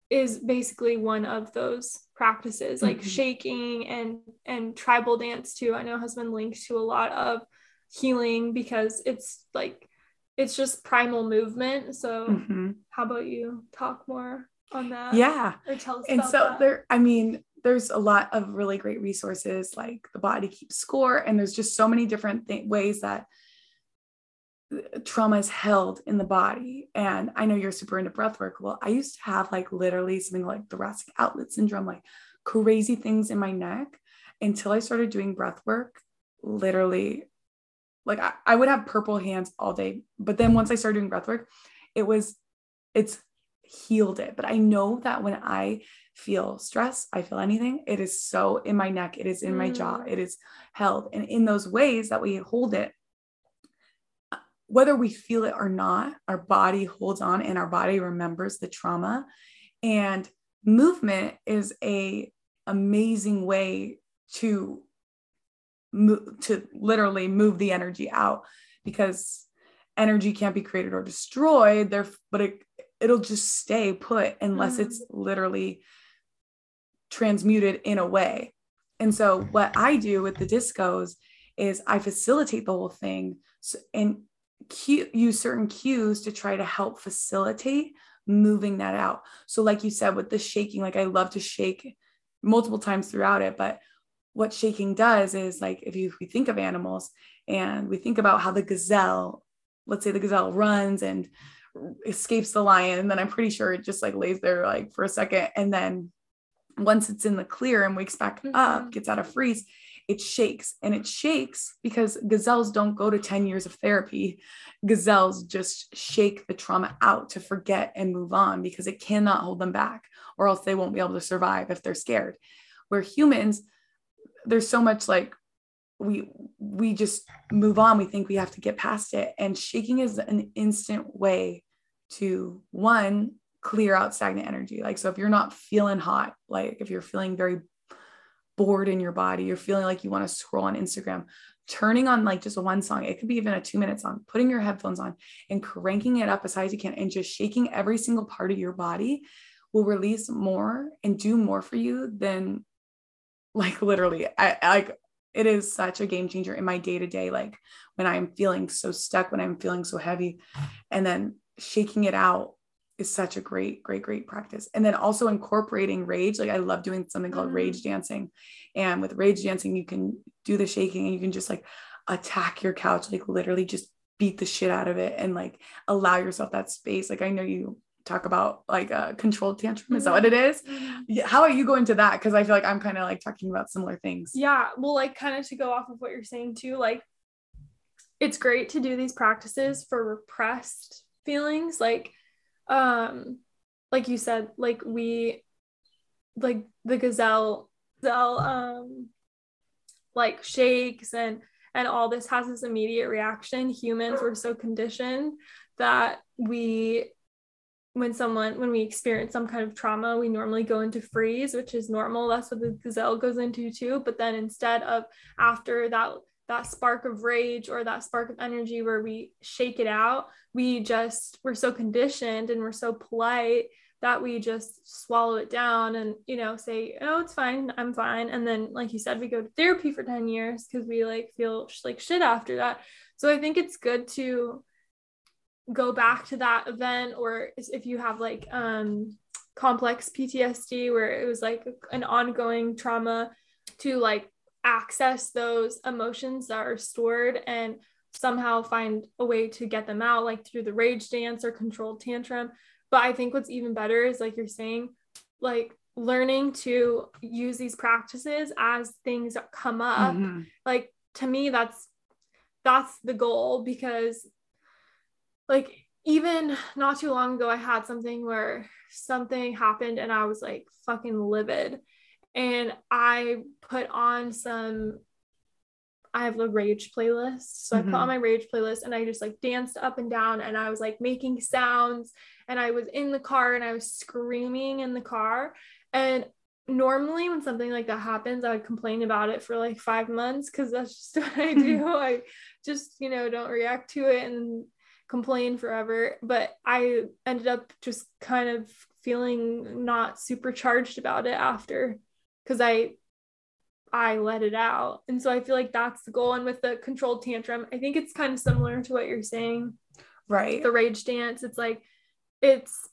is basically one of those practices like Mhm. shaking and and tribal dance too i know has been linked to a lot of healing because it's like it's just primal movement so Mhm. how about you talk more on that Yeah. or tell us and so that. there i mean there's a lot of really great resources like the body keeps score and there's just so many different th- ways that uh, trauma is held in the body. And i know you're super into breath work. Well i used to have like literally something like thoracic outlet syndrome like crazy things in my neck until i started doing breath work literally. Like I, I would have purple hands all day but then once i started doing breath work it was it's healed it. But i know that when i feel stress i feel anything it is so in my neck it is in my jaw Mm. it is held. And in those ways that we hold it whether we feel it or not our body holds on and our body remembers the trauma. And movement is a amazing way to move to literally move the energy out because energy can't be created or destroyed. There but it it'll just stay put unless Mhm. it's literally transmuted in a way. And so what i do with the discos is i facilitate the whole thing and cue, use certain cues to try to help facilitate moving that out. So like you said with the shaking like i love to shake multiple times throughout it but what shaking does is like if you if we think of animals and we think about how the gazelle let's say the gazelle runs and escapes the lion and then i'm pretty sure it just like lays there like for a second and then once it's in the clear and wakes back up Mhm. gets out of freeze it shakes and it shakes because gazelles don't go to 10 years of therapy. Gazelles just shake the trauma out to forget and move on because it cannot hold them back, or else they won't be able to survive if they're scared. Where humans, there's so much like we we just move on we think we have to get past it and shaking is an instant way to one clear out stagnant energy. Like so if you're not feeling hot like if you're feeling very bored in your body you're feeling like you want to scroll on instagram turning on like just one song it could be even a two minute song putting your headphones on and cranking it up as high as you can and just shaking every single part of your body will release more and do more for you than like literally I like it is such a game changer in my day to day like when i'm feeling so stuck when i'm feeling so heavy. And then shaking it out is such a great great great practice and then also incorporating rage like i love doing something called mm-hmm. rage dancing and with rage dancing you can do the shaking and you can just like attack your couch like literally just beat the shit out of it and like allow yourself that space like i know you talk about like a controlled tantrum. Is that what it is? Mm-hmm. How are you going to that? Because I feel like I'm kind of like talking about similar things. Yeah. Well, like kind of to go off of what you're saying too, like it's great to do these practices for repressed feelings. Like, um, like you said, like we like the gazelle gazelle um like shakes and and all this has this immediate reaction humans were so conditioned that we when someone when we experience some kind of trauma we normally go into freeze which is normal that's what the gazelle goes into too but then instead of after that that spark of rage or that spark of energy where we shake it out we just we're so conditioned and we're so polite that we just swallow it down and you know say oh it's fine. I'm fine. And then like you said we go to therapy for 10 years because we like feel like shit after that. So i think it's good to go back to that event or if you have like um complex PTSD where it was like an ongoing trauma to like access those emotions that are stored and somehow find a way to get them out like through the rage dance or controlled tantrum but i think what's even better is like you're saying like learning to use these practices as things come up mm-hmm. like to me that's that's the goal because like even not too long ago, I had something where something happened and I was like fucking livid. And I put on some, I have a rage playlist. So mm-hmm. I put on mm-hmm. my rage playlist and I just like danced up and down and I was like making sounds and I was in the car and I was screaming in the car. And normally when something like that happens i would complain about it for like five months because that's just what i do i just you know don't react to it and complain forever. But I ended up just kind of feeling not super charged about it after because I I let it out. And so I feel like that's the goal. And with the controlled tantrum, I think it's kind of similar to what you're saying. Right. The rage dance. It's like it's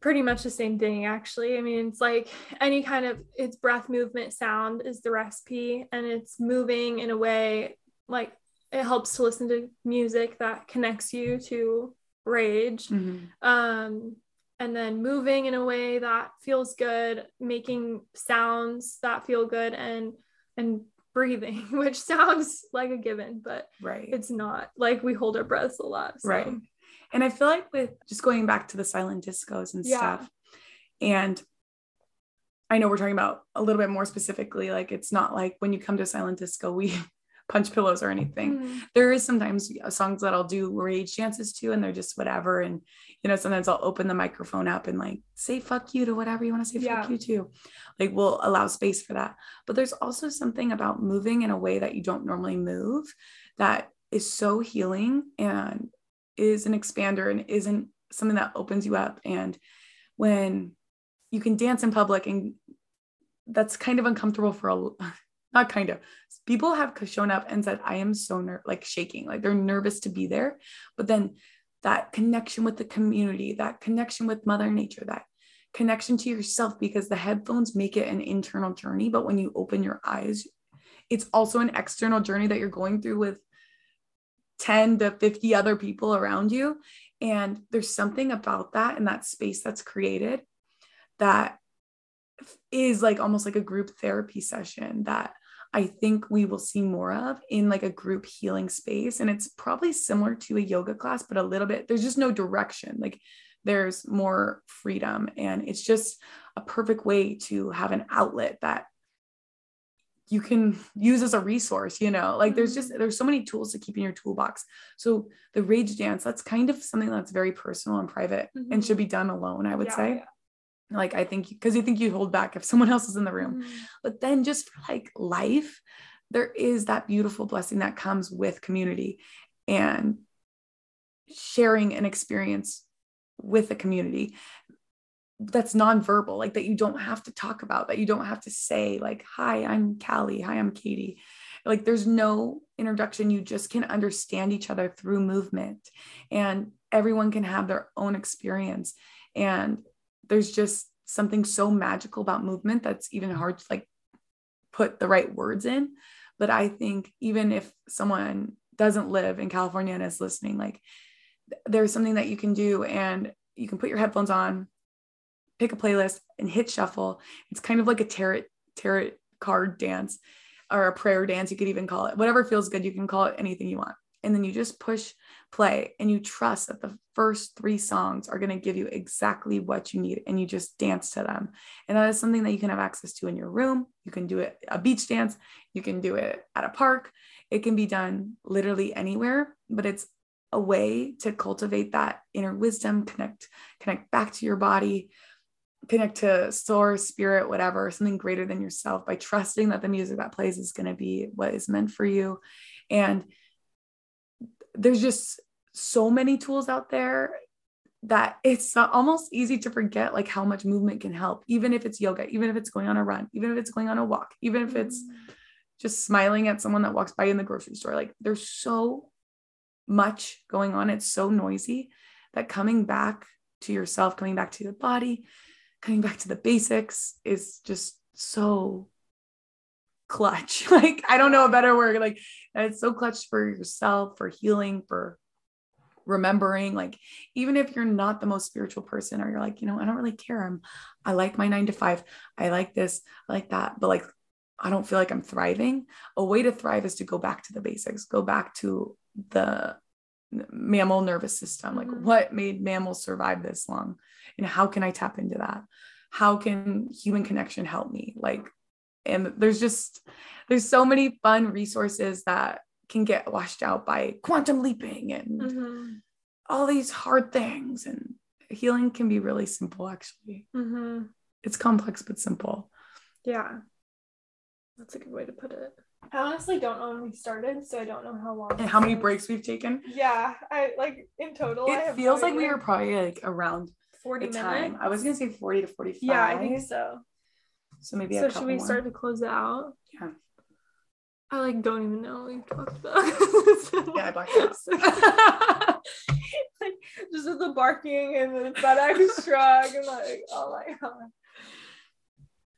pretty much the same thing actually. I mean, it's like any kind of it's breath movement sound is the recipe and it's moving in a way like it helps to listen to music that connects you to rage mm-hmm. um, and then moving in a way that feels good making sounds that feel good and and breathing which sounds like a given but right it's not like we hold our breaths a lot so. right and i feel like with just going back to the silent discos and yeah. stuff and I know we're talking about a little bit more specifically, like it's not like when you come to silent disco, we punch pillows or anything. Mm-hmm. There is sometimes songs that I'll do rage dances to, and they're just whatever. And you know, sometimes I'll open the microphone up and like say fuck you to whatever you want to say yeah. fuck you to. Like we'll allow space for that. But there's also something about moving in a way that you don't normally move that is so healing and is an expander and isn't something that opens you up. And when you can dance in public and that's kind of uncomfortable for a not kind of. People have shown up and said i am so ner- like shaking like they're nervous to be there. But then that connection with the community that connection with mother nature that connection to yourself because the headphones make it an internal journey but when you open your eyes it's also an external journey that you're going through with 10 to 50 other people around you. And there's something about that and that space that's created that is like almost like a group therapy session that I think we will see more of in like a group healing space. And it's probably similar to a yoga class, but a little bit, there's just no direction. Like there's more freedom. And it's just a perfect way to have an outlet that you can use as a resource you know like there's just mm-hmm. there's so many tools to keep in your toolbox so the rage dance that's kind of something that's very personal and private mm-hmm. and should be done alone i would yeah, say yeah. Like i think because you think you hold back if someone else is in the room mm-hmm. but then just for like life there is that beautiful blessing that comes with community and sharing an experience with a community that's nonverbal, like that you don't have to talk about, that you don't have to say, like, hi, I'm Kallie, hi, I'm Katie. Like, there's no introduction. You just can understand each other through movement, and everyone can have their own experience. And there's just something so magical about movement that's even hard to like put the right words in. But I think even if someone doesn't live in California and is listening, like, there's something that you can do, and you can put your headphones on pick a playlist and hit shuffle. It's kind of like a tarot tarot card dance or a prayer dance, you could even call it. Whatever feels good, you can call it anything you want. And then you just push play and you trust that the first three songs are going to give you exactly what you need and you just dance to them. And that is something that you can have access to in your room. You can do it a beach dance, you can do it at a park. It can be done literally anywhere, but it's a way to cultivate that inner wisdom, connect connect back to your body, connect to source, spirit, whatever, something greater than yourself by trusting that the music that plays is going to be what is meant for you. And there's just so many tools out there that it's almost easy to forget like how much movement can help even if it's yoga even if it's going on a run even if it's going on a walk even if it's mm. just smiling at someone that walks by in the grocery store like there's so much going on it's so noisy that coming back to yourself coming back to the body coming back to the basics is just so clutch. like, I don't know a better word. Like, it's so clutch for yourself, for healing, for remembering. Like, even if you're not the most spiritual person, or you're like, you know, I don't really care. I'm, I like my nine to five. I like this, I like that. But like, I don't feel like I'm thriving. A way to thrive is to go back to the basics, go back to the mammal nervous system. Like, mm-hmm. what made mammals survive this long? and how can i tap into that how can human connection help me like and there's just there's so many fun resources that can get washed out by quantum leaping and mm-hmm. all these hard things and healing can be really simple actually mm-hmm. it's complex but simple yeah that's a good way to put it I honestly don't know when we started, so I don't know how long. And how many breaks we've taken? Yeah, I like in total. It feels like we were probably like around 40 minutes. Time. I was gonna say 40 to 45. Yeah, I think so. So maybe So should we more. start to close it out? Yeah. I like don't even know what we talked about. yeah, I blacked out. like just with the barking and the FedEx truck and like oh my god.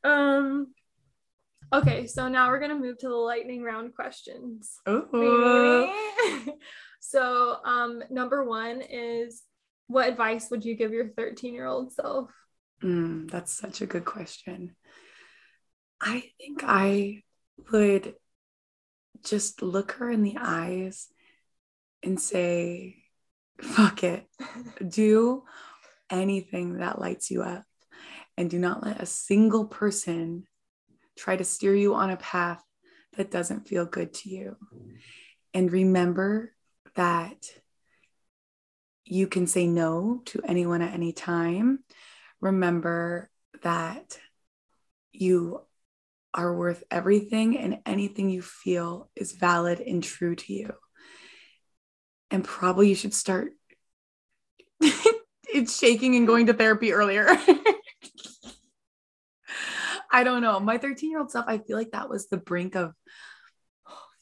Um okay, so now we're gonna move to the lightning round questions. So um number one is what advice would you give your 13 year old self? Mm, that's such a good question. I think I would just look her in the eyes and say, fuck it. do anything that lights you up. And do not let a single person try to steer you on a path that doesn't feel good to you. And remember that you can say no to anyone at any time. Remember that you are worth everything and anything you feel is valid and true to you. And probably you should start it's shaking and going to therapy earlier. I don't know. My 13 year old self, I feel like that was the brink of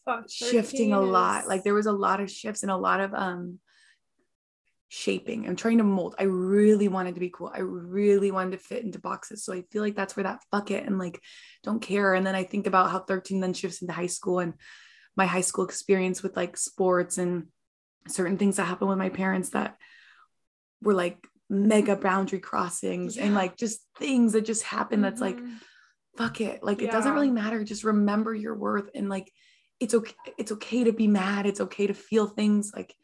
oh, shifting a lot. Like there was a lot of shifts and a lot of um shaping. I'm trying to mold. I really wanted to be cool. I really wanted to fit into boxes. So I feel like that's where that fuck it and like don't care. And then I think about how 13 then shifts into high school and my high school experience with like sports and certain things that happened with my parents that were like mega boundary crossings yeah. and like just things that just happen that's mm-hmm. like fuck it. Like it doesn't really matter. Just remember your worth and like it's okay. It's okay to be mad. It's okay to feel things like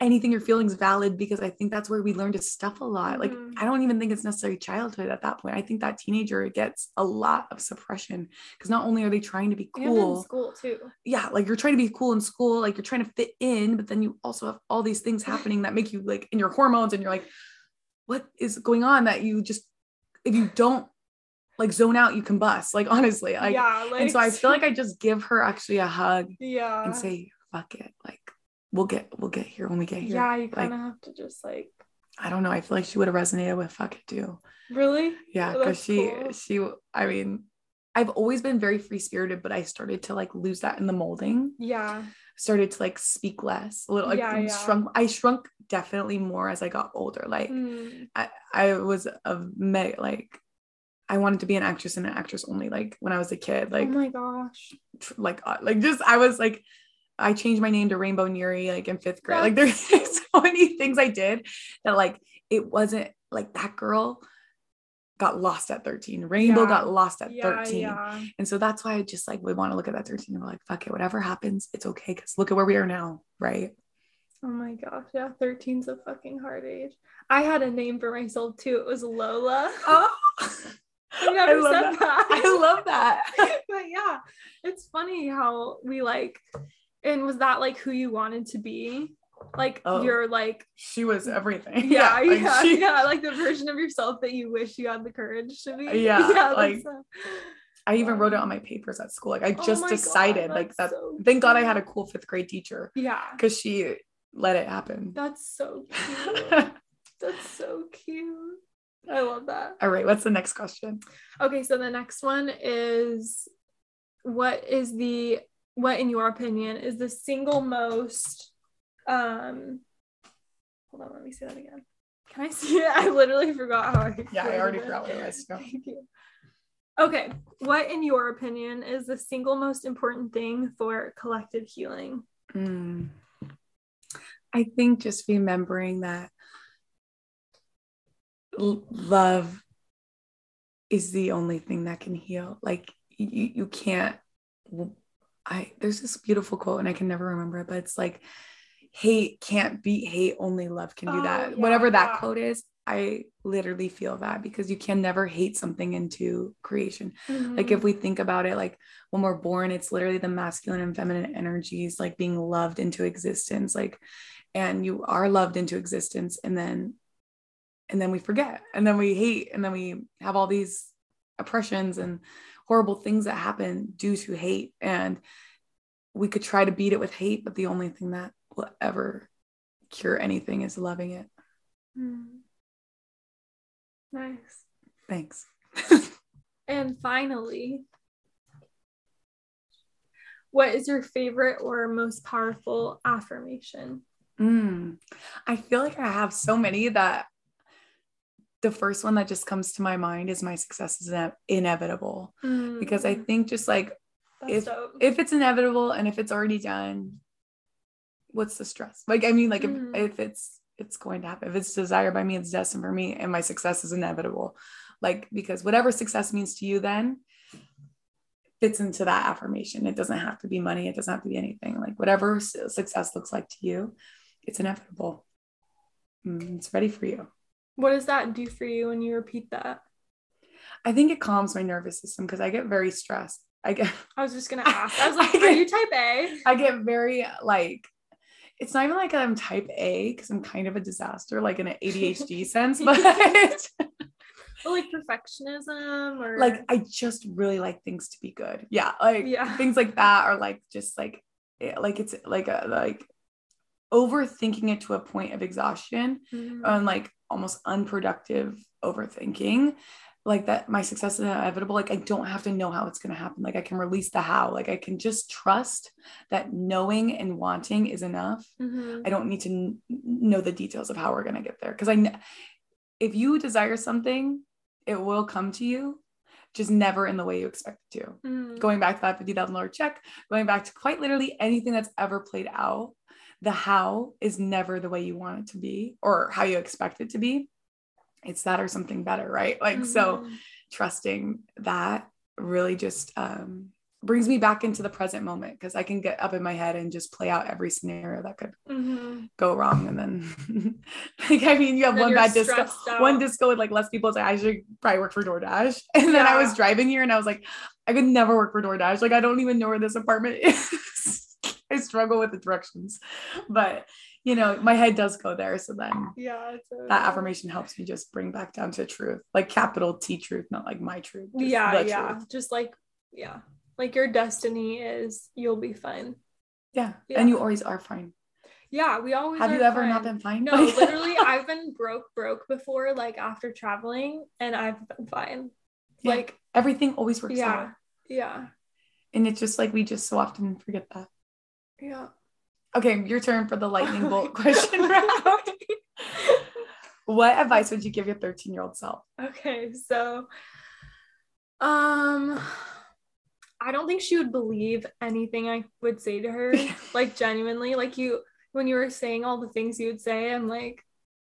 anything you're feeling is valid because I think that's where we learn to stuff a lot. Like Mhm. I don't even think it's necessarily childhood at that point. I think that teenager gets a lot of suppression because not only are they trying to be And in cool, school too. yeah, like you're trying to be cool in school, like you're trying to fit in, but then you also have all these things happening that make you like in your hormones, and you're like, what is going on that you just if you don't like zone out, you combust. Like honestly, like yeah, like and so I feel like I just give her actually a hug yeah, and say, fuck it, like we'll get we'll get here when we get here. yeah, you kind of have to just like I don't know, I feel like she would have resonated with fuck it too. really. Yeah, Oh, because that's she cool. she I mean. I've always been very free spirited, but I started to like lose that in the molding. Yeah, started to like speak less a little like Yeah, yeah. shrunk i shrunk definitely more as i got older like Mm. i i was a me like i wanted to be an actress and an actress only like when i was a kid like oh my gosh, tr- like uh, like just i was like i changed my name to rainbow Neri like in fifth grade like there's so many things i did that like it wasn't like that girl got lost at 13 rainbow Yeah. got lost at yeah, 13 yeah, and so that's why I just like would want to look at that 13 and be like, fuck it, whatever happens, it's okay. Cause look at where we are now, right? oh my gosh, yeah, 13's a fucking hard age. I had a name for myself too. It was Lola. Oh, I never I love said that. that. I love that. but yeah, it's funny how we like, and was that like who you wanted to be? Like Oh. you're like, She was everything. yeah, like yeah, she- yeah, like the version of yourself that you wish you had the courage to be. Yeah, that's like, I even wrote it on my papers at school. Like I Oh just God, decided like that. so Thank God I had a cool fifth grade teacher Yeah, because she let it happen. that's so cute. that's so cute. I love that. All right, what's the next question? Okay, so the next one is what is the what in your opinion is the single most um hold on, let me say that again. Can I see it? I literally forgot how I Yeah, I already it. forgot what it was. so. Thank you. Okay, what in your opinion is the single most important thing for collective healing? Mm. I think just remembering that l- love is the only thing that can heal. Like you, you can't. I there's this beautiful quote and I can never remember it, but it's like hate can't beat hate, only love can do Oh, that. yeah, Whatever that yeah. quote is, I literally feel that because you can never hate something into creation like mm-hmm. if we think about it like when we're born it's literally the masculine and feminine energies like being loved into existence like and you are loved into existence and then and then we forget and then we hate and then we have all these oppressions and horrible things that happen due to hate and we could try to beat it with hate but the only thing that will ever cure anything is loving it Mm. nice. thanks And finally, what is your favorite or most powerful affirmation? Mm. I feel like I have so many that the first one that just comes to my mind is my success is ine- inevitable because I Mm, think just like that's if- dope. if it's inevitable and if it's already done, what's the stress? Like I mean, like Mhm. if, if it's it's going to happen, if it's desired by me, it's destined for me, and my success is inevitable. Like because whatever success means to you, then fits into that affirmation. It doesn't have to be money. It doesn't have to be anything. Like whatever success looks like to you, it's inevitable. Mm, It's ready for you. What does that do for you when you repeat that? I think it calms my nervous system because I get very stressed. I get I was just gonna ask. I was like, I are you type A? I get very like it's not even like I'm type A because I'm kind of a disaster, like in an ADHD sense, but like perfectionism or like I just really like things to be good. Yeah, like Yeah. things like that are like just like eh, like it's like a like overthinking it to a point of exhaustion Mhm. and like almost unproductive overthinking like that my success is inevitable like i don't have to know how it's going to happen like i can release the how like i can just trust that knowing and wanting is enough Mhm. i don't need to kn- know the details of how we're going to get there because i kn- if you desire something it will come to you just never in the way you expect it to Mhm. going back to that $50,000 check, going back to quite literally anything that's ever played out, the how is never the way you want it to be or how you expect it to be. It's that or something better, right? Like, so Mhm. trusting that really just um, brings me back into the present moment because I can get up in my head and just play out every scenario that could Mm-hmm. go wrong. And then, like, I mean, you have one bad disco, out. one disco with like less people. Say I should probably work for DoorDash. And then I was driving here and I was like, I could never work for DoorDash. Like, I don't even know where this apartment is. I struggle with the directions, but you know, my head does go there. So then Yeah. That affirmation helps me just bring back down to truth, like capital T truth, not like my truth. Yeah. Yeah. truth. Just like, yeah. Like your destiny is you'll be fine. yeah. Yeah. And you always are fine. Yeah. We always Have you ever not been fine? No, literally, I've been broke, broke before, like after traveling, and I've been fine. Yeah. Like, everything always works yeah, out. yeah, And it's just like we just so often forget that. Yeah. Okay, your turn for the lightning bolt question round. What advice would you give your 13 year old self? okay, so, um, I don't think she would believe anything I would say to her. like, genuinely, like you, when you were saying all the things you would say, I'm like,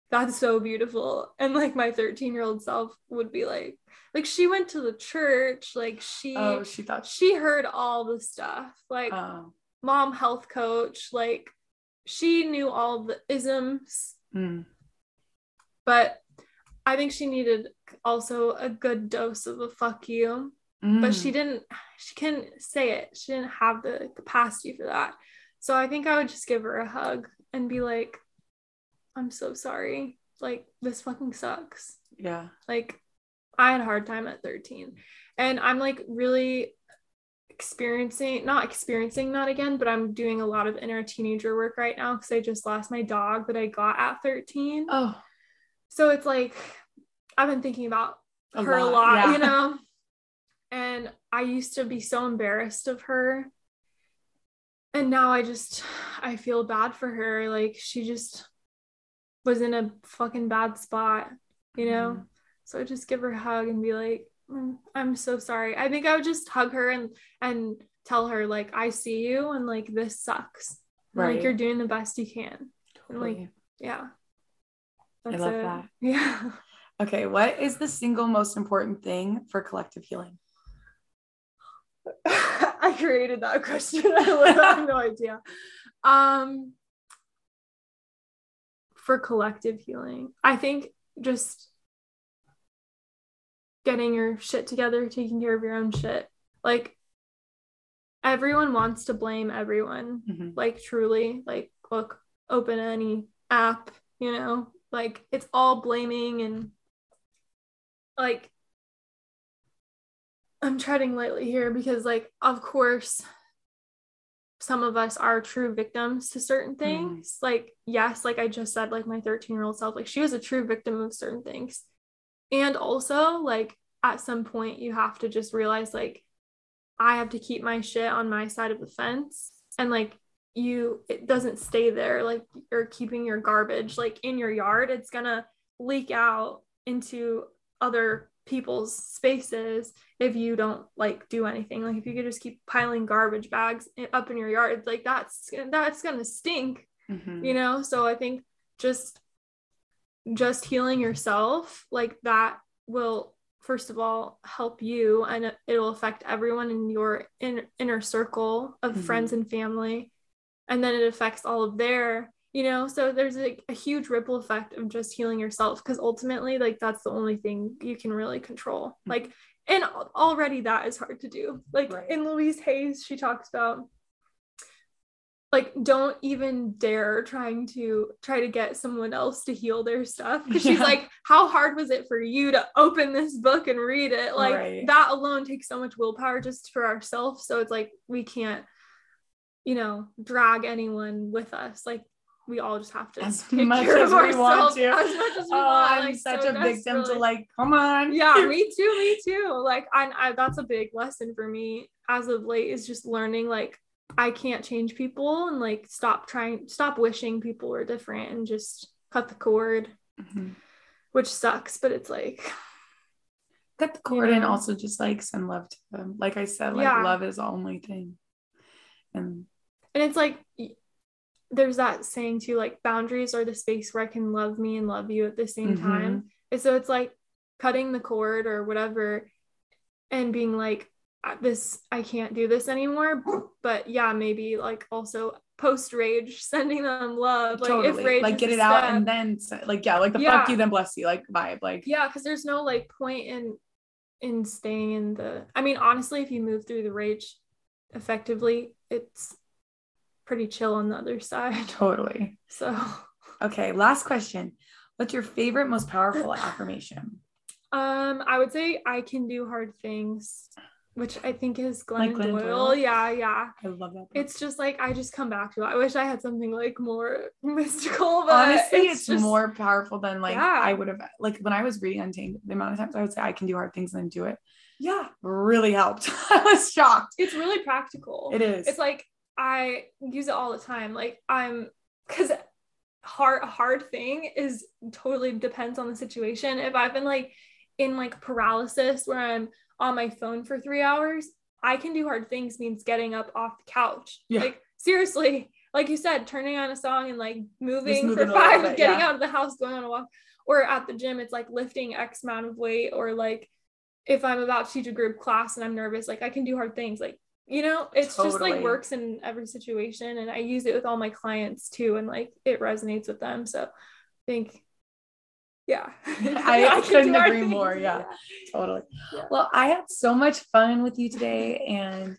that's so beautiful. And like my 13 year old self would be like, like she went to the church, like she. Oh, she thought she heard all the stuff like Oh, mom health coach like she knew all the isms. Mm, but i think she needed also a good dose of a fuck you. But mm. she didn't she couldn't say it. She didn't have the capacity for that. So i think i would just give her a hug and be like i'm so sorry. Like this fucking sucks. Yeah. Like I had a hard time at 13. And I'm like really experiencing not experiencing that again, but I'm doing a lot of inner teenager work right now because I just lost my dog that I got at 13. Oh, So it's like I've been thinking about A her a lot, lot, yeah. you know. And I used to be so embarrassed of her. And now I just I feel bad for her. Like she just was in a fucking bad spot, you know. Mhm. So I just give her a hug and be like, "Mm, I'm so sorry. I think I would just hug her and and tell her like I see you and like this sucks. And, right. Like you're doing the best you can. And like Totally. yeah. I love it. that. Yeah. Okay, what is the single most important thing for collective healing? I created that question. I have no idea. Um, for collective healing, I think just getting your shit together, taking care of your own shit. Like everyone wants to blame everyone. Mhm. Like truly, like look, open any app, you know, like it's all blaming and like I'm treading lightly here because, like, of course, some of us are true victims to certain things. Like, yes, like I just said, like my 13 year old self, like she was a true victim of certain things. And also, like, at some point, you have to just realize, like, I have to keep my shit on my side of the fence. And, like, you, it doesn't stay there. Like, you're keeping your garbage, like, in your yard. It's gonna leak out into other people's spaces if you don't like do anything like if you could just keep piling garbage bags up in your yard like that's that's gonna stink Mhm. you know so i think just just healing yourself like that will first of all help you and it- it'll affect everyone in your in, inner circle of Mhm. friends and family and then it affects all of their you know so there's like a huge ripple effect of just healing yourself because ultimately like that's the only thing you can really control Mhm. like and already that is hard to do like Right. in louise hay's she talks about like don't even dare trying to try to get someone else to heal their stuff. Because she's like how hard was it for you to open this book and read it? Like Right. that alone takes so much willpower just for ourselves. So it's like we can't you know drag anyone with us. Like we all just have to As much as we want to. as much as we Oh, want. I'm like, such so a victim to like, come on. yeah me too me too. Like I, I that's a big lesson for me as of late is just learning like i can't change people and like stop trying stop wishing people were different and just cut the cord Mhm. which sucks but it's like Cut the cord and know? also just like send love to them. Like I said, like Yeah. love is the only thing. And and it's like there's that saying too like boundaries are the space where i can love me and love you at the same Mhm. time and so it's like cutting the cord or whatever and being like "Uh, this I can't do this anymore. But yeah, maybe like also post rage, sending them love. Like totally. if rage like get it out step- and then like yeah, like the Yeah. fuck you then bless you like vibe. Like yeah because there's no like point in in staying in the i mean honestly if you move through the rage effectively it's pretty chill on the other side totally. so Okay, last question. What's your favorite, most powerful affirmation? um i would say i can do hard things which i think is glennon, Like Glennon doyle. Doyle? yeah yeah I love that. book. it's just like i just come back to it i wish i had something like more mystical but honestly it's, just- more powerful than like Yeah. I would have like when I was reading Untamed, the amount of times I would say I can do hard things and then do it. Yeah, really helped. I was shocked. it's really practical It is. it's like I use it all the time. Like I'm because hard hard thing is totally depends on the situation. If I've been like in like paralysis where I'm on my phone for three hours, I can do hard things means getting up off the couch. Yeah. Like seriously, like you said, turning on a song and like moving moving for five, bit, getting yeah. out of the house, going on a walk, or at the gym, it's like lifting X amount of weight, or like if I'm about to teach a group class and I'm nervous, like I can do hard things. Like, you know, it's just like works in every situation. And I use it with all my clients too. And like it resonates with them. So I think, yeah. I can couldn't agree more, things. yeah. totally. Yeah. Well, I had so much fun with you today. And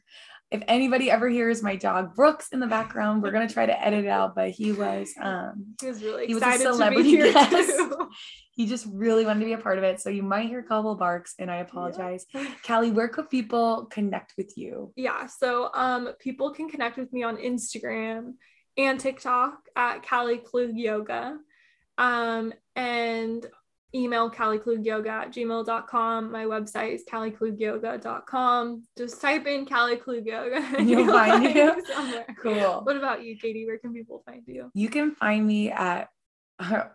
if anybody ever hears my dog Brooks in the background, we're gonna try to edit it out, but he was um He was really He was a excited to celebrity be here guest. too. he just really wanted to be a part of it. So you might hear a couple barks and I apologize. Kallie, where could people connect with you? yeah so um people can connect with me on instagram and tiktok at Kallie Klug yoga um and email Kallie Klug yoga at gmail.com my website is kallieklugyoga.com just type in Kallie Klug yoga and You'll find me you. somewhere Cool. what about you katie where can people find you You can find me at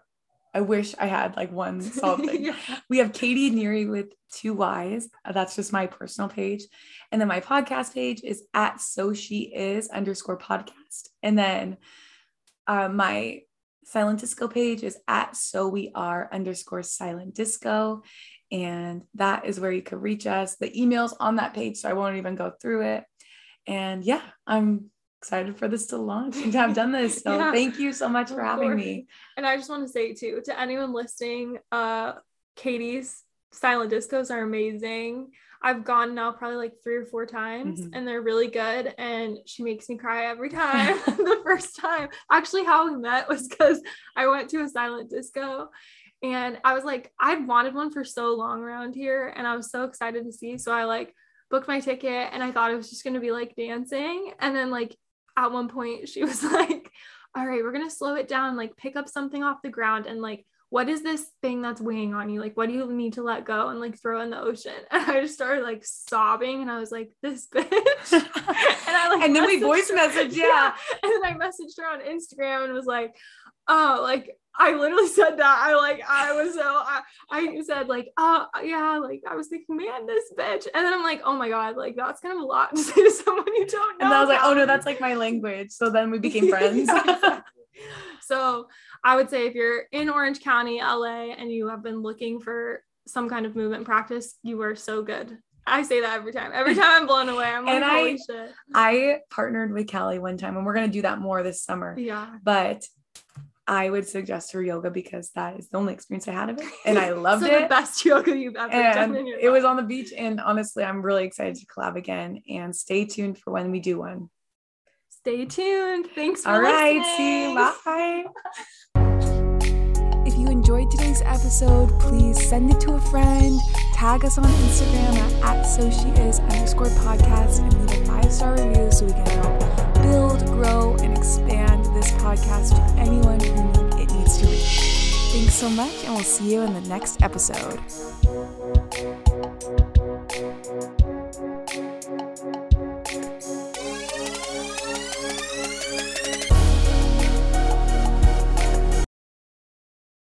I wish I had like one solid thing. yeah. We have Katie Neary with two Y's. Uh, That's just my personal page. And then my podcast page is at so she is underscore podcast. And then uh, my silent disco page is at so we are underscore silent disco. And that is where you could reach us. The email's on that page, so I won't even go through it. And yeah, I'm excited for this to launch and to have done this. So Yeah. thank you so much for having course. me. And I just want to say too to anyone listening, uh, Katie's silent discos are amazing. I've gone now probably like three or four times, Mhm. and they're really good. And she makes me cry every time. the first time, actually, how we met was because I went to a silent disco, and I was like, I've wanted one for so long around here, and I was so excited to see. So I like booked my ticket, and I thought it was just gonna be like dancing, and then like at one point she was like all right, we're gonna slow it down, like pick up something off the ground and like what is this thing that's weighing on you? Like, what do you need to let go and like throw in the ocean? And I just started like sobbing and I was like, this bitch. and I like And then we voice her- messaged, yeah. And then I messaged her on Instagram and was like, oh, like I literally said that. I like I was so I, I said like, oh yeah, like I was thinking, man, this bitch. And then I'm like, oh my god, like that's kind of a lot to say to someone you don't know. And I was like, oh no, that's like my language. So then we became friends. Yeah. so I would say if you're in Orange County, LA, and you have been looking for some kind of movement practice, you are so good. I say that every time. Every time I'm blown away. I'm like, And I- holy shit. I partnered with Kallie one time and we're going to do that more this summer. Yeah. But I would suggest her yoga because that is the only experience I had of it. And I loved so the it. best yoga you've ever done And your it was on the beach. And honestly, I'm really excited to collab again and stay tuned for when we do one. Stay tuned. Thanks for All right. listening. See you. Bye. If you enjoyed today's episode, please send it to a friend, tag us on Instagram at, at so she is underscore podcast, and leave a five star review so we can help build, grow, and expand this podcast to anyone who it needs to reach. Thanks so much, and we'll see you in the next episode.